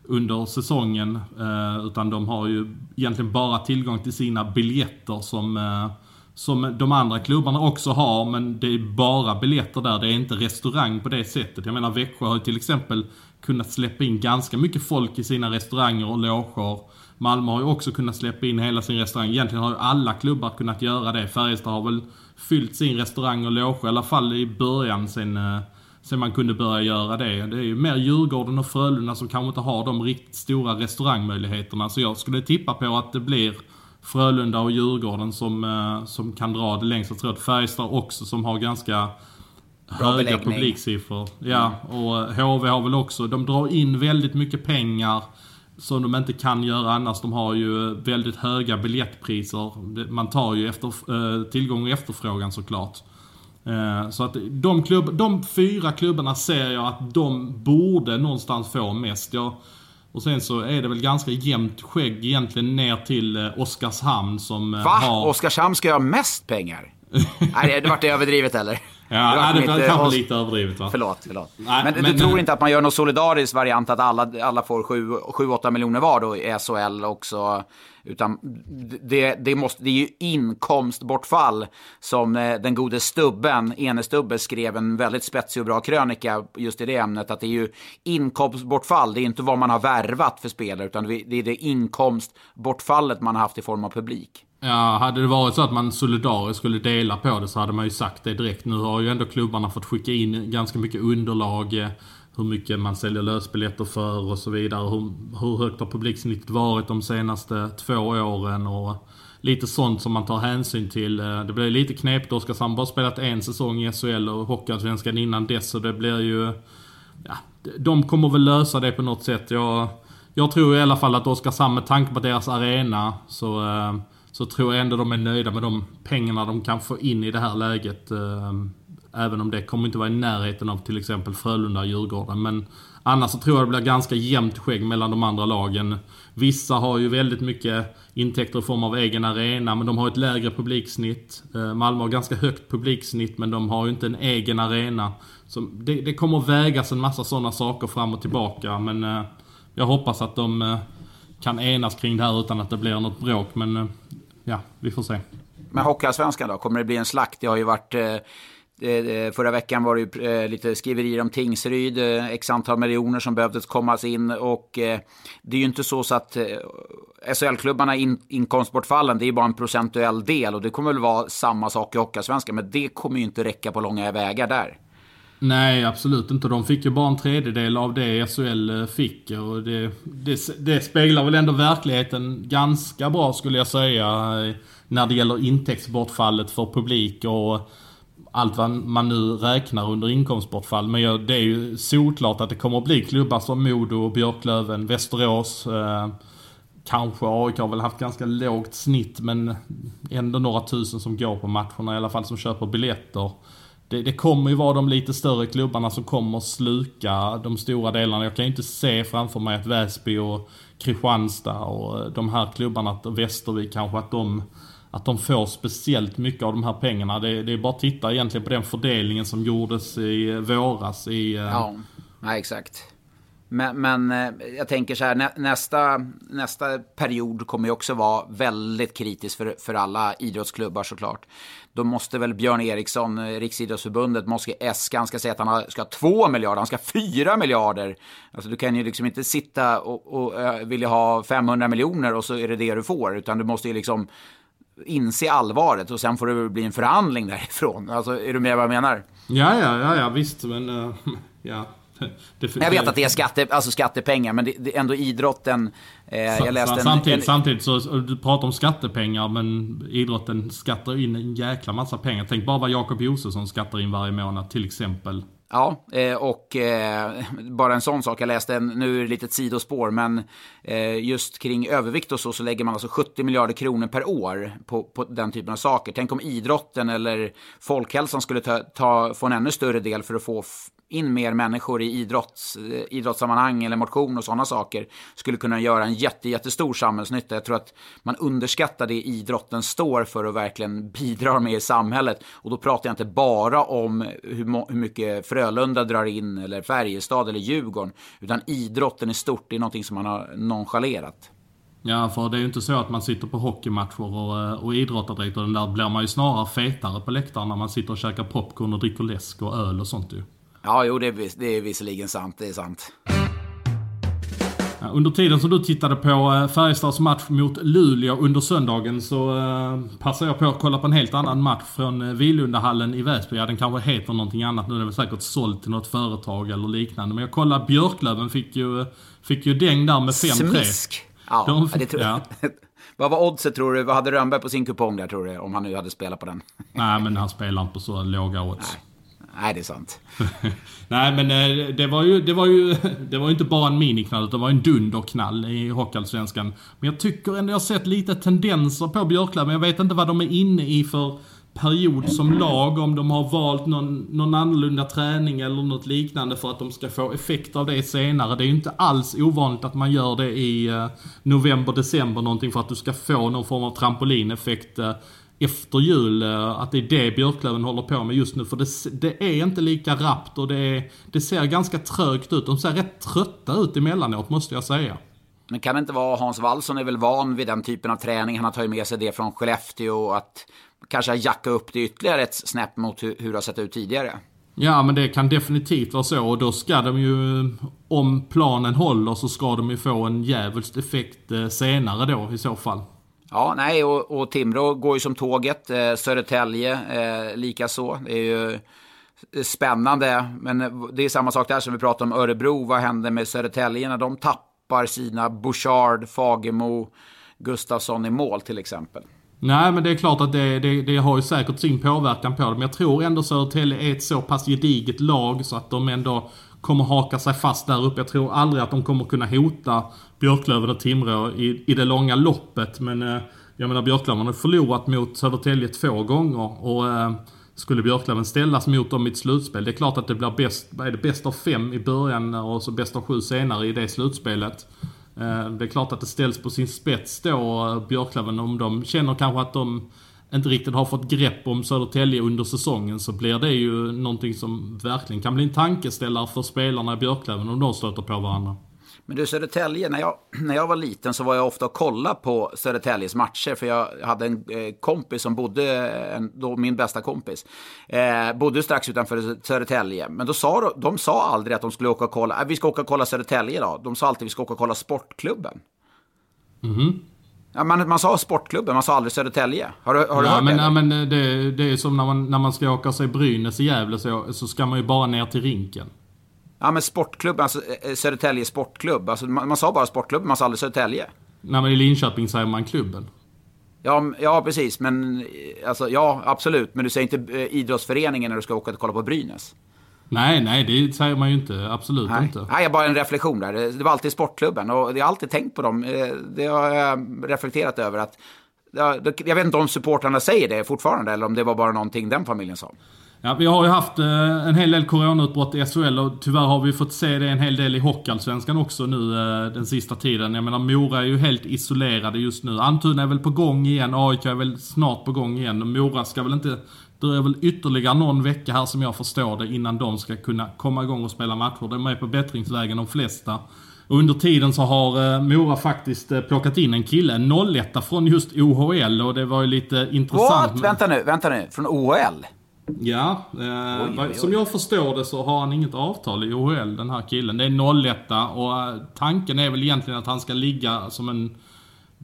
under säsongen. Eh, utan de har ju egentligen bara tillgång till sina biljetter som eh, som de andra klubbarna också har, men det är bara biljetter där. Det är inte restaurang på det sättet. Jag menar Växjö har ju till exempel kunnat släppa in ganska mycket folk i sina restauranger och loger. Malmö har ju också kunnat släppa in hela sin restaurang. Egentligen har ju alla klubbar kunnat göra det. Färjestad har väl fyllt sin restaurang och loge, i alla fall i början sen, eh, sen man kunde börja göra det. Det är ju mer Djurgården och Frölunda som kanske inte har de riktigt stora restaurangmöjligheterna. Så jag skulle tippa på att det blir Frölunda och Djurgården som, eh, som kan dra det längst. Jag tror att Färjestad också som har ganska höga beläggning. publiksiffror. Ja, och HV har väl också, de drar in väldigt mycket pengar som de inte kan göra annars. De har ju väldigt höga biljettpriser. Man tar ju efter, eh, tillgång och efterfrågan såklart. Eh, Så att de, klubb, de fyra klubbarna ser jag att de borde någonstans få mest. Jag, och sen så är det väl ganska jämnt skägg egentligen ner till eh, Oskarshamn som Va? har... Oskarshamn ska göra mest pengar? Nej, det vart det överdrivet eller? Ja, nej, det var lite- kanske Os- lite överdrivet va? Förlåt, förlåt. Nej, men, men- du tror inte att man gör någon solidarisk variant att alla, alla får 7-8 miljoner var då i SHL också? Utan det, det, måste, det är ju inkomstbortfall som eh, den gode Stubben, Enestubbe, skrev en väldigt spetsig och bra krönika just i det ämnet. Att det är ju inkomstbortfall, det är inte vad man har värvat för spelare, utan det är det inkomstbortfallet man har haft i form av publik. Ja, hade det varit så att man solidariskt skulle dela på det så hade man ju sagt det direkt. Nu har ju ändå klubbarna fått skicka in ganska mycket underlag. Eh, hur mycket man säljer lösbiljetter för och så vidare. Hur, hur högt har publiksnittet varit de senaste två åren och lite sånt som man tar hänsyn till. Eh, det blir lite knepigt. Oskarshamn har bara spelat en säsong i SHL och Hockeyallsvenskan innan dess. Så det blir ju... Ja, de kommer väl lösa det på något sätt. Jag, jag tror i alla fall att Oskarshamn med tanke på deras arena så, eh, så tror jag ändå de är nöjda med de pengarna de kan få in i det här läget. Eh, även om det kommer inte vara i närheten av till exempel Frölunda och Djurgården. Men annars så tror jag det blir ganska jämnt skägg mellan de andra lagen. Vissa har ju väldigt mycket intäkter i form av egen arena men de har ett lägre publiksnitt. Eh, Malmö har ganska högt publiksnitt men de har ju inte en egen arena. Så det, det kommer vägas en massa sådana saker fram och tillbaka men eh, jag hoppas att de kan enas kring det här utan att det blir något bråk. Men ja, vi får se. Men Hockeyallsvenskan då? Kommer det bli en slakt? Det har ju varit... Eh, eh, eh, förra veckan var det ju eh, lite skriverier om Tingsryd, eh, x antal miljoner som behövdes kommas in. Och eh, det är ju inte så, så att eh, SHL-klubbarna in, inkomstbortfallen, det är ju bara en procentuell del. Och det kommer väl vara samma sak i Hockeyallsvenskan, men det kommer ju inte räcka på långa vägar där. Nej, absolut inte. De fick ju bara en tredjedel av det SHL eh, fick. Och det, det, det speglar väl ändå verkligheten ganska bra skulle jag säga. Eh, när det gäller intäktsbortfallet för publik och allt vad man nu räknar under inkomstbortfall. Men det är ju solklart att det kommer att bli klubbar som Modo, Björklöven, Västerås. Eh, Kanske AIK har väl haft ganska lågt snitt men ändå några tusen som går på matcherna i alla fall som köper biljetter. Det, det kommer ju vara de lite större klubbarna som kommer sluka de stora delarna. Jag kan ju inte se framför mig att Väsby och Kristianstad och eh, de här klubbarna, att Västervik kanske, att de, att de får speciellt mycket av de här pengarna. Det, det är bara att titta egentligen på den fördelningen som gjordes i våras i... Eh, ja, nej, exakt. Men, men eh, jag tänker så här, nästa, nästa period kommer ju också vara väldigt kritisk för, för alla idrottsklubbar såklart. Då måste väl Björn Eriksson, eh, Riksidrottsförbundet, måste äska, han ska säga att han ska ha 2 miljarder, han ska ha 4 miljarder. Alltså du kan ju liksom inte sitta och, och och vilja ha 500 miljoner och så är det det du får, utan du måste ju liksom inse allvaret och sen får det väl bli en förhandling därifrån. Alltså, är du med vad jag menar? Ja, ja, ja, ja visst men... Uh, ja. Jag vet att det är skatte, alltså skattepengar, men det, är ändå idrotten. Eh, jag läste samtidigt, en, samtidigt så, du pratar om skattepengar men idrotten skattar in en jäkla massa pengar. Tänk bara vad Jakob Josefsson skattar in varje månad till exempel. Ja, eh, och eh, bara en sån sak. Jag läste en, nu är det lite ett sidospår, men eh, just kring övervikt och så, så lägger man alltså 70 miljarder kronor per år på, på den typen av saker. Tänk om idrotten eller folkhälsan skulle ta, ta, få en ännu större del för att få in mer människor i idrotts, eh, idrottssammanhang eller motion och sådana saker skulle kunna göra en jätte, jättestor samhällsnytta. Jag tror att man underskattar det idrotten står för och verkligen bidrar med i samhället. Och då pratar jag inte bara om hur, hur mycket Frölunda drar in eller Färjestad eller Djurgården, utan idrotten i stort, är någonting som man har nonchalerat. Ja, för det är ju inte så att man sitter på hockeymatcher och, eh, och idrottar direkt. Och den där blir man ju snarare fetare på läktaren när man sitter och käkar popcorn och dricker läsk och öl och sånt ju. Ja, jo, det är, det är visserligen sant, det är sant. Ja, Under tiden som du tittade på eh, Färjestads match mot Luleå under söndagen så eh, passade jag på att kolla på en helt annan match från eh, Vilundahallen i Väsby. Ja, den kanske heter någonting annat nu. Den är väl säkert såld till något företag eller liknande. Men jag kollade Björklöven fick ju, fick ju däng där med 5-3. Smisk! Ja, De- det tror jag. Vad var oddset tror du? Vad hade Rönnberg på sin kupong där tror du? Om han nu hade spelat på den. Nej, men han spelar inte på så låga odds. Nej, Nej det är sant. Nej men eh, det var ju, det var ju, det var ju inte bara en miniknall utan det var en dunderknall i Hockeyallsvenskan. Men jag tycker ändå jag har sett lite tendenser på Björklöven. Jag vet inte vad de är inne i för period som lag. Om de har valt någon, någon annorlunda träning eller något liknande för att de ska få effekt av det senare. Det är ju inte alls ovanligt att man gör det i eh, november, december någonting för att du ska få någon form av trampolineffekt eh, efter jul. eh, Att det är det Björklöven håller på med just nu. För det, det är inte lika rappt och det, är, det ser ganska trögt ut. De ser rätt trötta ut emellanåt måste jag säga. Men kan det inte vara Hans Wallson är väl van vid den typen av träning. Han har tagit med sig det från Skellefteå. Att kanske jacka upp det ytterligare ett snäpp mot hur, hur det har sett ut tidigare. Ja men det kan definitivt vara så och då ska de ju, om planen håller så ska de ju få en djävulskt effekt eh, senare då i så fall. Ja, nej, och, och Timrå går ju som tåget. Eh, Södertälje eh, likaså. Det är ju spännande. Men det är samma sak där som vi pratade om Örebro. Vad händer med Södertälje när de tappar sina Bouchard, Fagemo, Gustafsson i mål till exempel? Nej men det är klart att det, det, det har ju säkert sin påverkan på det. Men jag tror ändå Södertälje är ett så pass gediget lag så att de ändå kommer haka sig fast där uppe. Jag tror aldrig att de kommer kunna hota Björklöven och Timrå i, i det långa loppet. Men eh, jag menar Björklöven har förlorat mot Södertälje två gånger. Och eh, skulle Björklöven ställas mot dem i ett slutspel. Det är klart att det blir bäst, vad är det, bäst av fem i början och så bäst av sju senare i det slutspelet. Eh, Det är klart att det ställs på sin spets då, eh, Björklöven, om de känner kanske att de inte riktigt har fått grepp om Södertälje under säsongen så blir det ju någonting som verkligen kan bli en tankeställare för spelarna i Björklöven om de stöter på varandra. Men du, Södertälje, när jag, när jag var liten så var jag ofta och kollade på Södertäljes matcher. För jag hade en eh, kompis som bodde, en, då min bästa kompis, eh, bodde strax utanför Södertälje. Men då sa de, de sa aldrig att de skulle åka och kolla, äh, vi ska åka och kolla Södertälje då. De sa alltid vi ska åka och kolla Sportklubben. Ja, man, man sa Sportklubben, man sa aldrig Södertälje. Har du, har du ja, hört men, det? ja, men det, det är som när man, när man ska åka sig Brynäs i Gävle så, så ska man ju bara ner till rinken. Ja, men Sportklubben, alltså eh, Södertälje Sportklubb. Alltså, man, man sa bara Sportklubben, man sa aldrig Södertälje. Man är i Linköping säger man klubben. Ja, ja, precis. Men eh, alltså, ja, absolut. Men du säger inte eh, idrottsföreningen när du ska åka och kolla på Brynäs. Nej, nej, det säger man ju inte. Absolut Nej, inte. Nej bara en reflektion där. Det var alltid sportklubben och jag har alltid tänkt på dem. Eh, Det har jag reflekterat över att jag vet inte om supportrarna säger det fortfarande eller om det var bara någonting den familjen sa. Ja, vi har ju haft eh, en hel del coronautbrott i SHL och tyvärr har vi fått se det en hel del i Hockeyallsvenskan också nu eh, den sista tiden. Jag menar Mora är ju helt isolerade just nu. Antuna är väl på gång igen, AIK är väl snart på gång igen. Och Mora ska väl inte... Det är väl ytterligare någon vecka här som jag förstår det innan de ska kunna komma igång och spela matcher. De är på bättringsvägen de flesta. Och under tiden så har eh, Mora faktiskt eh, plockat in en kille, en 01 från just OHL och det var ju lite intressant. What? Vänta nu, vänta nu. Från OHL? Ja, eh, Oj, oj, oj. som jag förstår det så har han inget avtal i OHL den här killen. Det är 01 och eh, tanken är väl egentligen att han ska ligga som en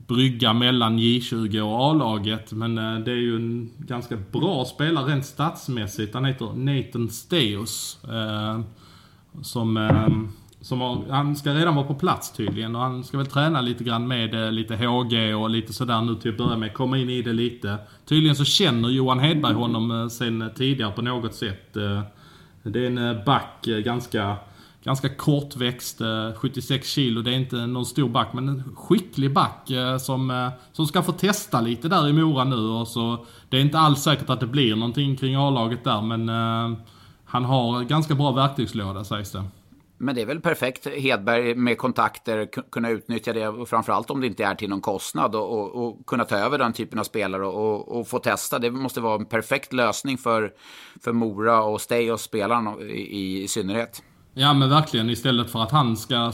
brygga mellan J20 och A-laget. Men eh, det är ju en ganska bra spelare rent statsmässigt. Han heter Nathan Steus. Eh, som, eh, som har, han ska redan vara på plats tydligen och han ska väl träna lite grann med lite HG och lite sådär nu till att börja med. Komma in i det lite. Tydligen så känner Johan Hedberg honom sen tidigare på något sätt. Det är en back, ganska, ganska kortväxt, eh, 76 kilo. Det är inte någon stor back men en skicklig back eh, som, eh, som ska få testa lite där i Mora nu. Och så, det är inte alls säkert att det blir någonting kring A-laget där men han har ganska bra verktygslåda sägs det. Men det är väl perfekt, Hedberg med kontakter, kunna utnyttja det, och framförallt om det inte är till någon kostnad och, och, och kunna ta över den typen av spelare och, och, och få testa. Det måste vara en perfekt lösning för, för Mora och Stay och spelarna i, i synnerhet. Ja men verkligen, istället för att han ska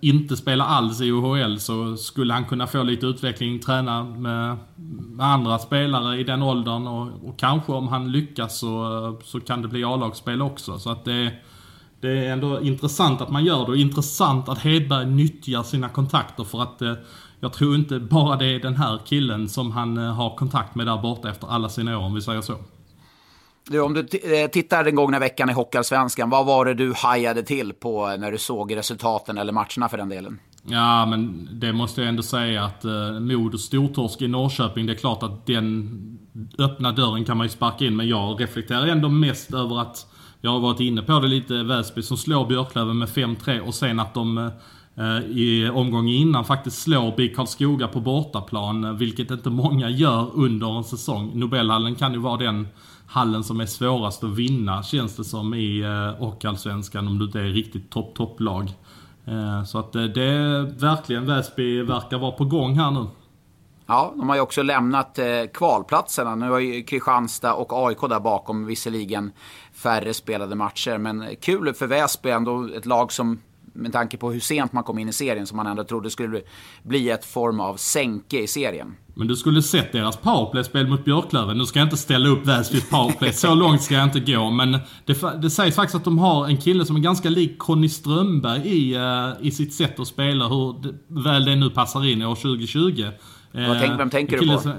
inte spela alls i OHL så skulle han kunna få lite utveckling, träna med, med andra spelare i den åldern och, och kanske om han lyckas så, så kan det bli A-lagsspel också. Så att det, det är ändå intressant att man gör det och intressant att Hedberg nyttjar sina kontakter för att eh, jag tror inte bara det är den här killen som han eh, har kontakt med där borta efter alla sina år, om vi säger så. Du, om du eh, tittar den gångna veckan i Hockeyallsvenskan, vad var det du hajade till på eh, när du såg resultaten eller matcherna för den delen? Ja, men det måste jag ändå säga att eh, Mod stortorsk i Norrköping, det är klart att den öppna dörren kan man ju sparka in. Men jag reflekterar ändå mest över att, jag har varit inne på det lite, Väsby som slår Björklöven med 5-3 och sen att de eh, eh i omgången innan faktiskt slår BIK Karlskoga på bortaplan, vilket inte många gör under en säsong. Nobelhallen kan ju vara den hallen som är svårast att vinna, känns det som, i eh, Hockeyallsvenskan om du inte är riktigt topp-topplag. Eh, så att eh, det är verkligen, Väsby verkar vara på gång här nu. Ja, de har ju också lämnat kvalplatserna. Nu har ju Kristianstad och AIK där bakom visserligen färre spelade matcher. Men kul för Väsby ändå, ett lag som med tanke på hur sent man kom in i serien som man ändå trodde skulle bli ett form av sänke i serien. Men du skulle sett deras powerplay-spel mot Björklöven. Nu ska jag inte ställa upp Väsbys powerplay, så långt ska jag inte gå. Men det, det sägs faktiskt att de har en kille som är ganska lik Conny Strömberg i, uh, i sitt sätt att spela. Hur väl det nu passar in i år 2020. Uh, tänk, vem tänker du på?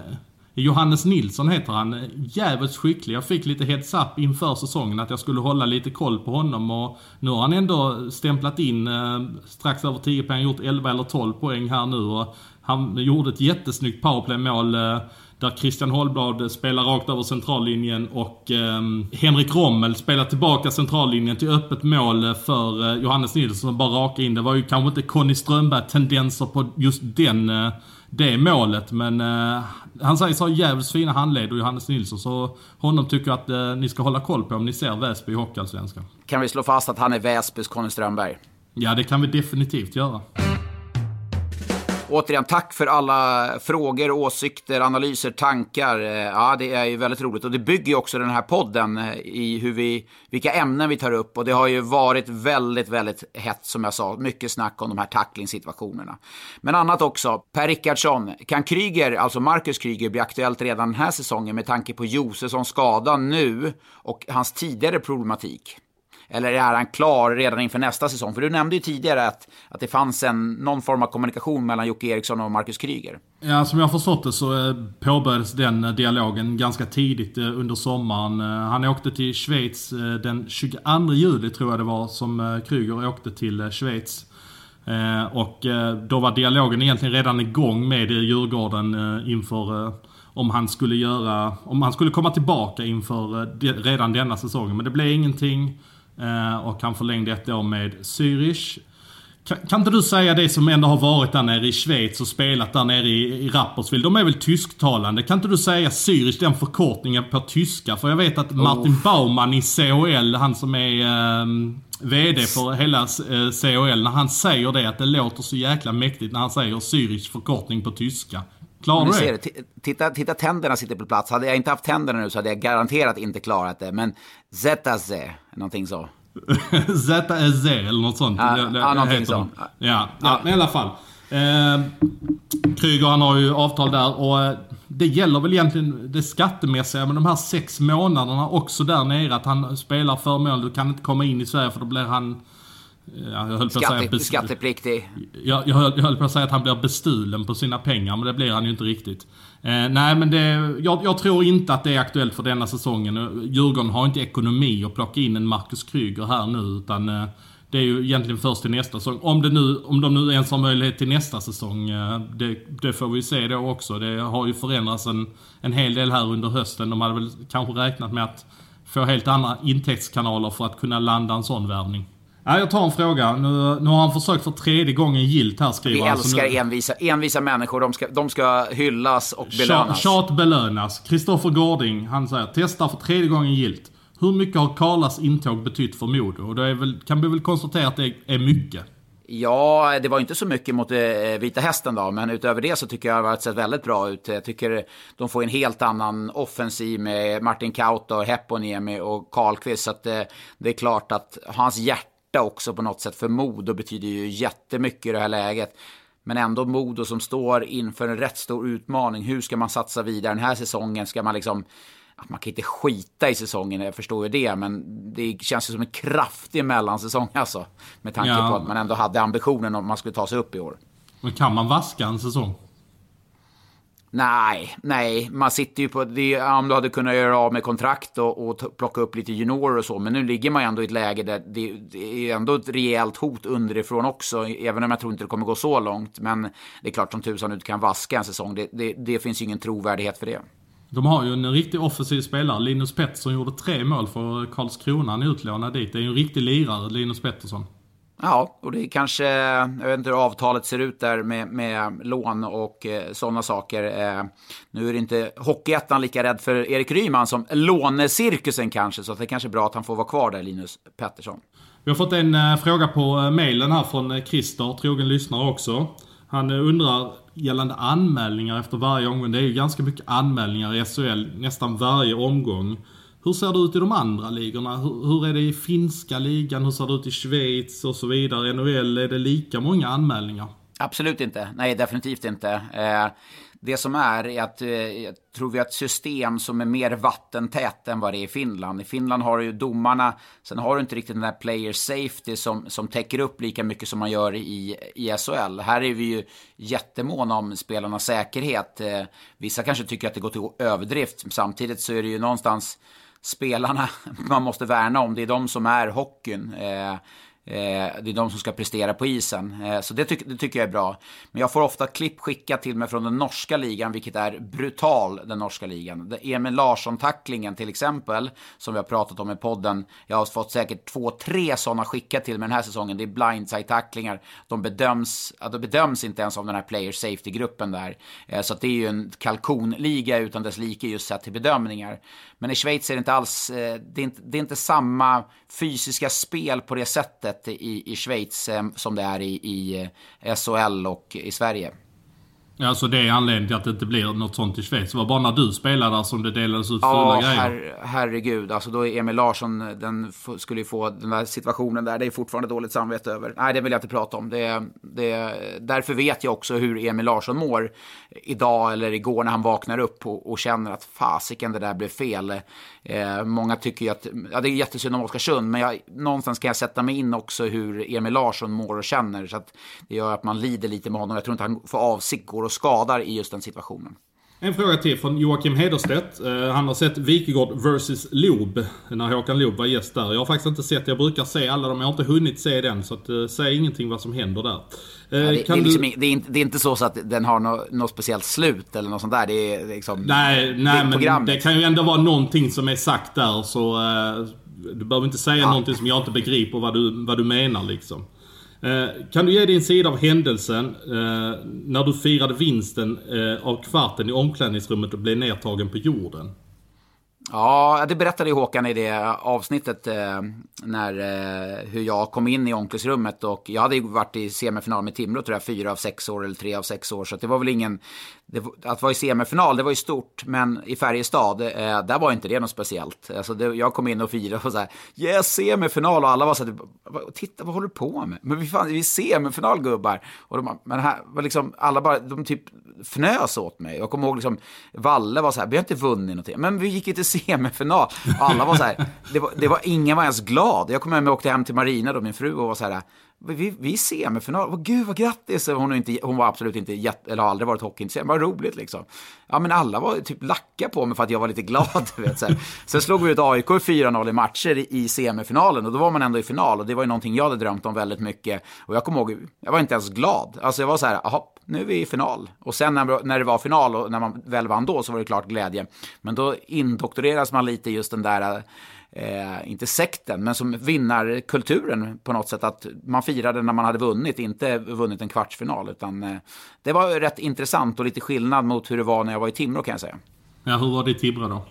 Johannes Nilsson heter han. Jävligt skicklig. Jag fick lite heads up inför säsongen att jag skulle hålla lite koll på honom och nu har han ändå stämplat in eh, strax över 10 poäng, gjort 11 eller 12 poäng här nu och han gjorde ett jättesnyggt powerplaymål eh, där Christian Holblad spelar rakt över centrallinjen och eh, Henrik Rommel spelar tillbaka centrallinjen till öppet mål för eh, Johannes Nilsson som bara raka in. Det var ju kanske inte Conny Strömberg-tendenser på just den eh, det målet. Men eh, han sägs ha jävligt fina handleder, Johannes Nilsson. Så honom tycker jag att eh, ni ska hålla koll på om ni ser Väsby i Hockeyallsvenskan. Kan vi slå fast att han är Väsbys Conny Strömberg? Ja, det kan vi definitivt göra. Återigen, tack för alla frågor, åsikter, analyser, tankar. Eh, ja, det är ju väldigt roligt. Och det bygger ju också den här podden eh, i hur vi, vilka ämnen vi tar upp. Och det har ju varit väldigt, väldigt hett, som jag sa. Mycket snack om de här tacklingssituationerna. Men annat också. Per Rickardsson, kan Kryger, alltså Marcus Kryger, bli aktuellt redan den här säsongen med tanke på Josefssons skada nu och hans tidigare problematik? Eller är han klar redan inför nästa säsong? För du nämnde ju tidigare att, att det fanns en, någon form av kommunikation mellan Jocke Eriksson och Marcus Kryger. Ja, som jag har förstått det så eh, påbörjades den eh, dialogen ganska tidigt eh, under sommaren. Han åkte till Schweiz den 22 juli tror jag det var som Kryger åkte till Schweiz. Och då var dialogen egentligen redan igång med Djurgården inför om han skulle göra, om han skulle komma tillbaka inför redan denna säsongen. Men det blev ingenting. Eh, och han förlängde ett år med Zürich. Kan, kan, inte du säga det som ändå har varit där nere i Schweiz och spelat där nere i, i Rapperswil? De är väl tysktalande? Kan inte du säga Zürich, den förkortningen på tyska? För jag vet att Martin oh. Baumann i COL, han som är eh, VD för hela eh, COL, när han säger det att det låter så jäkla mäktigt när han säger Zürich förkortning på tyska. Klarar du det? Titta, titta, tänderna sitter på plats. Hade jag inte haft tänderna nu så hade jag garanterat inte klarat det. Men ZZ, någonting så. ZZ eller något sånt. Ja, det, ja någonting så. Ja, ja, ja, men i alla fall. Eh, Kryger han har ju avtal där och eh, det gäller väl egentligen det skattemässiga med de här sex månaderna också där nere. Att han spelar förmån. Du kan inte komma in i Sverige för då blir han Ja, Skatte, skattepliktig. Jag, jag, höll, jag höll på att säga att han blir bestulen på sina pengar, men det blir han ju inte riktigt. Eh, nej, men det, jag, jag, tror inte att det är aktuellt för denna säsongen. Djurgården har inte ekonomi att plocka in en Marcus Kryger här nu, utan eh, det är ju egentligen först till nästa säsong. Om, det nu, om de nu ens har möjlighet till nästa säsong, eh, det, det, får vi se då också. Det har ju förändrats en, en hel del här under hösten. De hade väl kanske räknat med att få helt andra intäktskanaler för att kunna landa en sån värvning. Ja, jag tar en fråga. Nu, nu har han försökt för tredje gången gilt här skriver Vi älskar nu... envisa, envisa människor. De ska, de ska hyllas och belönas. Tjat belönas. Kristoffer Gårding, han säger testar för tredje gången gilt. Hur mycket har Karlas intåg betytt för Modo? Och det väl, kan vi väl konstatera att det är mycket. Ja, det var inte så mycket mot eh, Vita Hästen då, men utöver det så tycker jag att det har sett väldigt bra ut. Jag tycker de får en helt annan offensiv med Martin Kauto, Heponiemi och Karlqvist. Så att det, eh, det är klart att hans hjärta hjärta också på något sätt för Modo betyder ju jättemycket i det här läget. Men ändå Modo som står inför en rätt stor utmaning. Hur ska man satsa vidare den här säsongen? Ska man liksom man kan inte skita i säsongen, jag förstår ju det, men det känns ju som en kraftig mellansäsong alltså. Med tanke ja. på att man ändå hade ambitionen om man skulle ta sig upp i år. Men kan man vaska en säsong? Nej, nej, man sitter ju på, det, om du hade kunnat göra av med kontrakt och, och plocka upp lite juniorer och så, men nu ligger man ju ändå i ett läge där det, det, är ändå ett rejält hot underifrån också, även om jag tror inte det kommer gå så långt. Men det är klart som tusan du inte kan vaska en säsong, det, det, det finns ju ingen trovärdighet för det. De har ju en riktig offensiv spelare. Linus Pettersson gjorde tre mål för Karlskrona, han är utlånad dit. Det är ju en riktig lirare, Linus Pettersson. Ja, och det är kanske, jag vet inte hur avtalet ser ut där med, med lån och eh, sådana saker. Eh, nu är det inte Hockeyettan lika rädd för Erik Ryman som lånecirkusen kanske, så det är kanske är bra att han får vara kvar där, Linus Pettersson. Vi har fått en eh, fråga på eh, mejlen här från eh, Christer, trogen lyssnare också. Han eh, undrar gällande anmälningar efter varje omgång. Det är ju ganska mycket anmälningar i SHL nästan varje omgång. Hur ser det ut i de andra ligorna? Hur, hur, är det i finska ligan? Hur ser det ut i Schweiz och så vidare? NHL, är det lika många anmälningar? Absolut inte. Nej, definitivt inte. Eh, det som är, är att eh, jag tror vi har ett system som är mer vattentät än vad det är i Finland. I Finland har du ju domarna, sen har du inte riktigt den där player safety som, som täcker upp lika mycket som man gör i, i SHL. Här är vi ju jättemåna om spelarnas säkerhet. Eh, vissa kanske tycker att det går till överdrift, samtidigt så är det ju någonstans spelarna man måste värna om. Det är de som är hockeyn. Eh, Eh, det är de som ska prestera på isen. Eh, så det, tyck, det, tycker jag är bra. Men jag får ofta klipp skickat till mig från den norska ligan, vilket är brutal, den norska ligan. Emil Larsson-tacklingen till exempel, som vi har pratat om i podden. Jag har fått säkert två, tre sådana skickat till mig den här säsongen. Det är blindside-tacklingar. De bedöms, de bedöms inte ens av den här player safety-gruppen där. Eh, så det är ju en kalkonliga utan dess like just sett till bedömningar. Men i Schweiz är det inte alls, eh, det är inte, det är inte samma fysiska spel på det sättet i, i Schweiz eh, som det är i, i eh, SHL och i Sverige. Ja, så det är anledningen till att det inte blir något sånt i Schweiz. Det var bara när du spelade där som det delades ut ja, fula grejer. Her, herregud. Alltså då är Emil Larsson, den skulle ju få den där situationen där. Det är fortfarande dåligt samvete över. Nej, det vill jag inte prata om. Det, det, därför vet jag också hur Emil Larsson mår idag eller igår när han vaknar upp och, och känner att fasiken, det där blev fel. Eh, många tycker ju att, ja det är jättesynd om Oskarsund, men jag, någonstans kan jag sätta mig in också hur Emil Larsson mår och känner. Så att det gör att man lider lite med honom. Jag tror inte han får avsikt går och skadar i just den situationen. En fråga till från Joakim Hederstedt. Uh, han har sett Wikegård vs Loob när Håkan Loob var gäst där. Jag har faktiskt inte sett, jag brukar se alla dem, jag har inte hunnit se den. Så att, uh, säg ingenting vad som händer där. Uh, ja, det, det, är liksom, du... det, är inte, det, är inte, så, så att den har något, något speciellt slut eller något sånt där. Det är liksom... Nej, nej men det kan ju ändå vara någonting som är sagt där så... du behöver inte säga ja. någonting som jag inte begriper vad du, vad du menar liksom. Eh, kan du ge din sida av händelsen eh, när du firade vinsten eh, av kvarten i omklädningsrummet och blev nedtagen på jorden? Ja, det berättade ju Håkan i det avsnittet eh, när, eh, hur jag kom in i omklädningsrummet och jag hade ju varit i semifinal med Timrå tror jag, fyra av sex år eller tre av sex år så det var väl ingen, det, att vara i semifinal det var ju stort men i Färjestad, eh, där var inte det något speciellt. Alltså det, jag kom in och firade och så här, yes semifinal och alla var så här, typ, titta vad håller du på med? Men vi, fan, vi är semifinal gubbar. Och de, men här var liksom, alla bara, de typ fnös åt mig. Jag kommer ihåg liksom, Valle var så här, vi har inte vunnit någonting. Men vi gick ju till semifinal. Alla var så här, det var, det var, ingen var ens glad. Jag kommer hem och åkte hem till Marina då, min fru, och var så här, vi, vi är semifinal. Vad gud vad grattis! Hon, inte, hon var absolut inte, jätte, eller har aldrig varit hockeyintresserad. Vad roligt liksom. Ja men alla var typ lacka på mig för att jag var lite glad. Vet, så här. Sen slog vi ut AIK 4-0 i matcher i, semifinalen och då var man ändå i final. Och det var ju någonting jag hade drömt om väldigt mycket. Och jag kommer ihåg, jag var inte ens glad. Alltså jag var så här, jaha, nu är vi i final. Och sen när, när det var final och när man väl vann då så var det klart glädje. Men då indoktrineras man lite just den där eh, inte sekten, men som vinnarkulturen på något sätt. Att man firade när man hade vunnit, inte vunnit en kvartsfinal. Utan eh, det var rätt intressant och lite skillnad mot hur det var när jag var i Timrå kan jag säga. Ja, hur var det i Timrå då?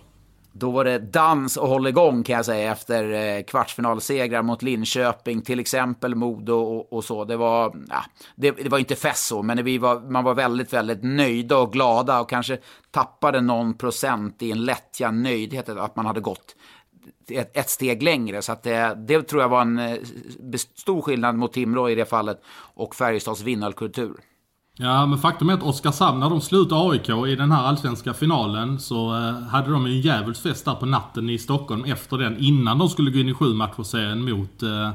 Då var det dans och håll igång kan jag säga efter eh, kvartsfinalsegrar mot Linköping, till exempel Modo och, och så. Det var, ja, det, det, var inte fest så, men vi var, man var väldigt, väldigt nöjda och glada och kanske tappade någon procent i en lättja nöjdhet att man hade gått ett, ett steg längre. Så att det, det tror jag var en eh, stor skillnad mot Timrå i det fallet och Färjestads vinnarkultur. Ja, men faktum är att Oskarshamn, när de slog ut AIK i den här allsvenska finalen så eh, hade de en djävulskt fest där på natten i Stockholm efter den. Innan de skulle gå in i sju matcherserien mot eh,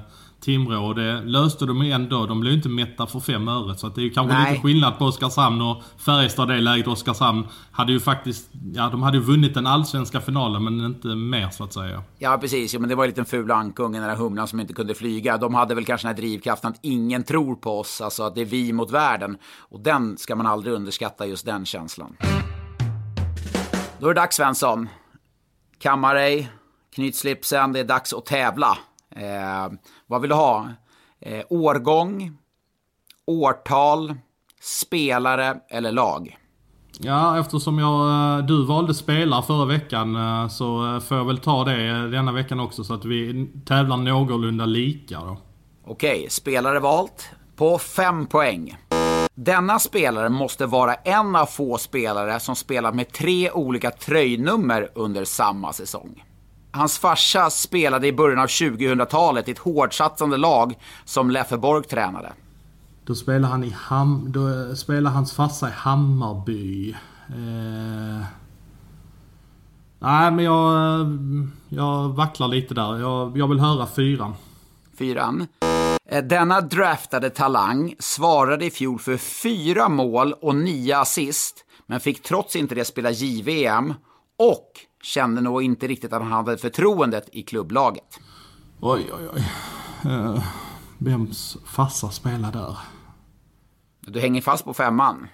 Timrå. Och det löste de ändå. De blev inte mätta för fem öre. Så att det är ju kanske Nej. lite skillnad på Oskarshamn och Färjestad det läget. Oskarshamn hade ju faktiskt, ja de hade ju vunnit den allsvenska finalen men inte mer så att säga. Ja, precis. Jo, men det var en liten ful ankunge, den där humlan som inte kunde flyga. De hade väl kanske den här drivkraften att ingen tror på oss, alltså att det är vi mot världen. Och den ska man aldrig underskatta, just den känslan. Då är det dags, Svensson. Kamma dig, knyt slipsen, det är dags att tävla. Eh, vad vill du ha? Eh, årgång, årtal, spelare eller lag? Ja, eftersom jag, eh, du valde spelare förra veckan eh, så eh, får jag väl ta det denna veckan också så att vi tävlar någorlunda lika då. Okej, spelare valt på fem poäng. Denna spelare måste vara en av få spelare som spelat med tre olika tröjnummer under samma säsong. Hans farsa spelade i början av 2000-talet i ett hårdsatsande lag som Leffe Borg tränade. Då spelar han i Ham... Då eh, spelar hans farsa i Hammarby. Eh... Nej, men jag... eh, Jag vacklar lite där. Jag, jag vill höra fyran. Fyran. Eh, Denna draftade talang svarade i fjol för fyra mål och nio assist, men fick trots inte det spela JVM och kände nog inte riktigt att han hade förtroendet i klubblaget. Oj, oj, oj. Eh, vems farsa spelar där? Du hänger fast på femman.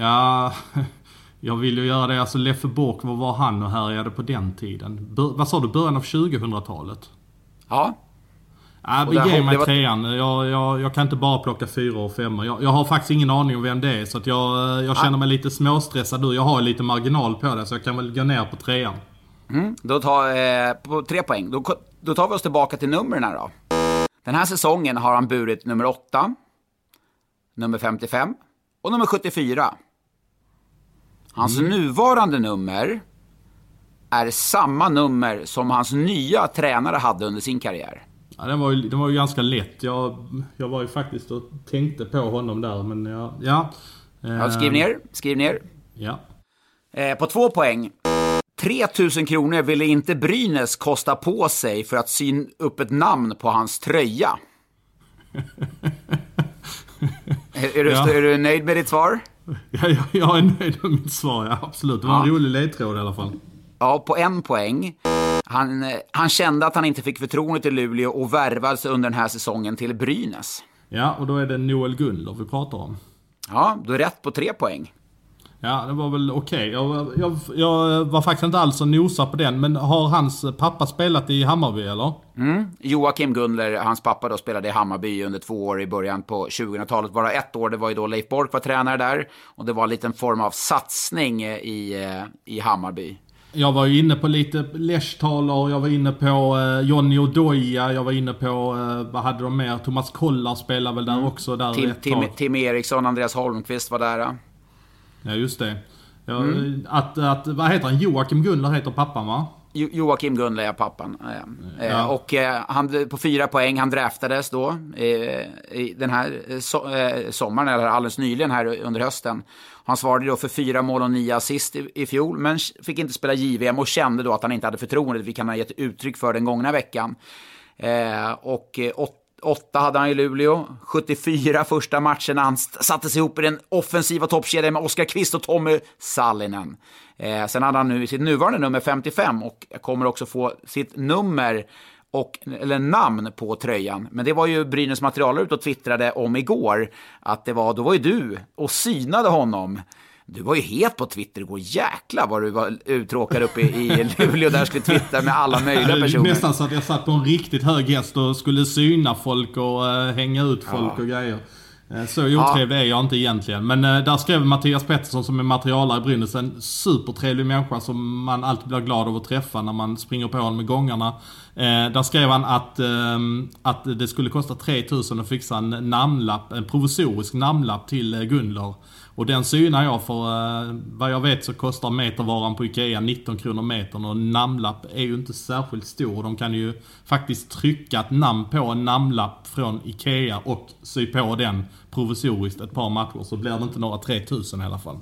Ja, jag vill ju göra det. Alltså Leffe Bork, vad var han och härjade på den tiden? Bör, vad sa du? Början av 2000-talet? Ja, Ja, Och där ge har- mig var- trean. Jag, jag, jag kan inte bara plocka fyra och femmor. Jag, jag har faktiskt ingen aning om vem det är. Så att jag, eh, jag känner mig lite småstressad nu. Jag har lite marginal på det. Så jag kan väl gå ner på trean. Då tar, eh, på tre poäng. Då, då tar vi oss tillbaka till numren här då. Den här säsongen har han burit nummer 8, nummer 55 och nummer 74. Hans nuvarande nummer är samma nummer som hans nya tränare hade under sin karriär. Ja, den, var ju, den var ju ganska lätt. Jag, jag var ju faktiskt och tänkte på honom där. Men ja... ja, Ja, skriv ner, skriv ner. Ja. Eh, på två poäng. 3000 kronor ville inte Brynäs kosta på sig för att sy upp ett namn på hans tröja. är, är, du, Ja. är du nöjd med ditt svar? Ja, jag, jag är nöjd med mitt svar, ja, absolut. Det var en Ja. rolig ledtråd i alla fall. Ja, på en poäng. Han, eh, han kände att han inte fick förtroendet i Luleå och värvades under den här säsongen till Brynäs. Ja, och då är det Noel Gunler vi pratar om. Ja, du är rätt på tre poäng. Ja, det var väl okej. Jag, jag, jag var faktiskt inte alls så nosa på den, men har hans pappa spelat i Hammarby eller? Joakim Gundler, hans pappa då, spelade i Hammarby under två år i början på 2000-talet. Bara ett år, det var ju då Leif Bork var tränare där. Och det var en liten form av satsning eh, i, eh, i Hammarby. Jag var ju inne på lite Leshtaler, jag var inne på eh, Johnny Odoja, jag var inne på, eh, vad hade de mer? Thomas Kollar spelar väl där också där Tim, Tim. Tim Eriksson, Andreas Holmqvist var där. ja. Ja, just det. Ja, Mm. att, att, vad heter han? Joakim Gunler heter pappan va? Joakim Gunle är pappan. Eh, mm. eh, ja. Och eh, han, på fyra poäng, han draftades då den här so sommaren, eller alldeles nyligen här under hösten. Han svarade då för fyra mål och nio assist i, i fjol, men fick inte spela JVM och kände då att han inte hade förtroendet, vilket han har gett uttryck för den gångna veckan. och åtta 8 hade han i Luleå, 74 första matchen han sattes ihop i den offensiva toppkedjan med Oskar Kvist och Tommy Sallinen. Eh, sen hade han nu sitt nuvarande nummer 55 och kommer också få sitt nummer och, eller namn på tröjan. Men det var ju Brynäs material ut och twittrade om igår att det var, då var ju du och synade honom du var ju het på Twitter igår. Jäklar vad du var uttråkad uppe i, Luleå där skulle twittra med alla möjliga personer. Nästan så att jag satt på en riktigt hög häst och skulle syna folk och eh, hänga ut folk och grejer. Eh, så otrevlig är jag inte egentligen. Men eh, där skrev Mattias Pettersson som är materialare i Brynäs, en supertrevlig människa som man alltid blir glad av att träffa när man springer på honom i gångarna. Eh, där skrev han att, eh, att det skulle kosta 3000 att fixa en namnlapp, en provisorisk namnlapp till eh, Gunler. Och den synar jag för eh, vad jag vet så kostar metervaran på IKEA 19 kronor metern och namnlapp är ju inte särskilt stor. De kan ju faktiskt trycka ett namn på en namnlapp från IKEA och sy på den provisoriskt ett par matcher så blir det inte några 3000 i alla fall.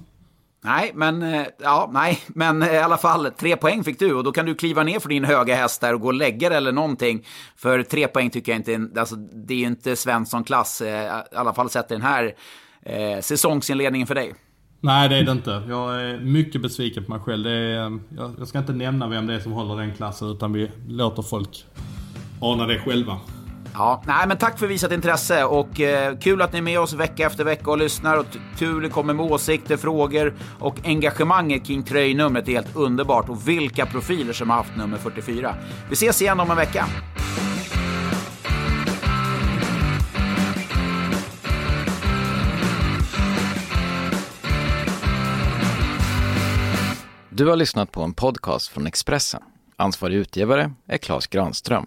Nej, men, eh, ja, nej, men eh, i alla fall tre poäng fick du och då kan du kliva ner för din höga häst där och gå och lägga dig eller någonting. För tre poäng tycker jag inte, alltså, det är ju inte Svensson-klass, eh, i alla fall sett i den här eh, säsongsinledningen för dig. Nej, det är det inte. Jag är mycket besviken på mig själv. Det är, jag, ska inte nämna vem det är som håller den klassen, utan vi låter folk ana det själva. Ja, nej, men tack för visat intresse och eh, kul att ni är med oss vecka efter vecka och lyssnar och tur det kommer med åsikter, frågor och engagemanget kring tröjnumret är helt underbart och vilka profiler som har haft nummer 44. Vi ses igen om en vecka. Du har lyssnat på en podcast från Expressen. Ansvarig utgivare är Klas Granström.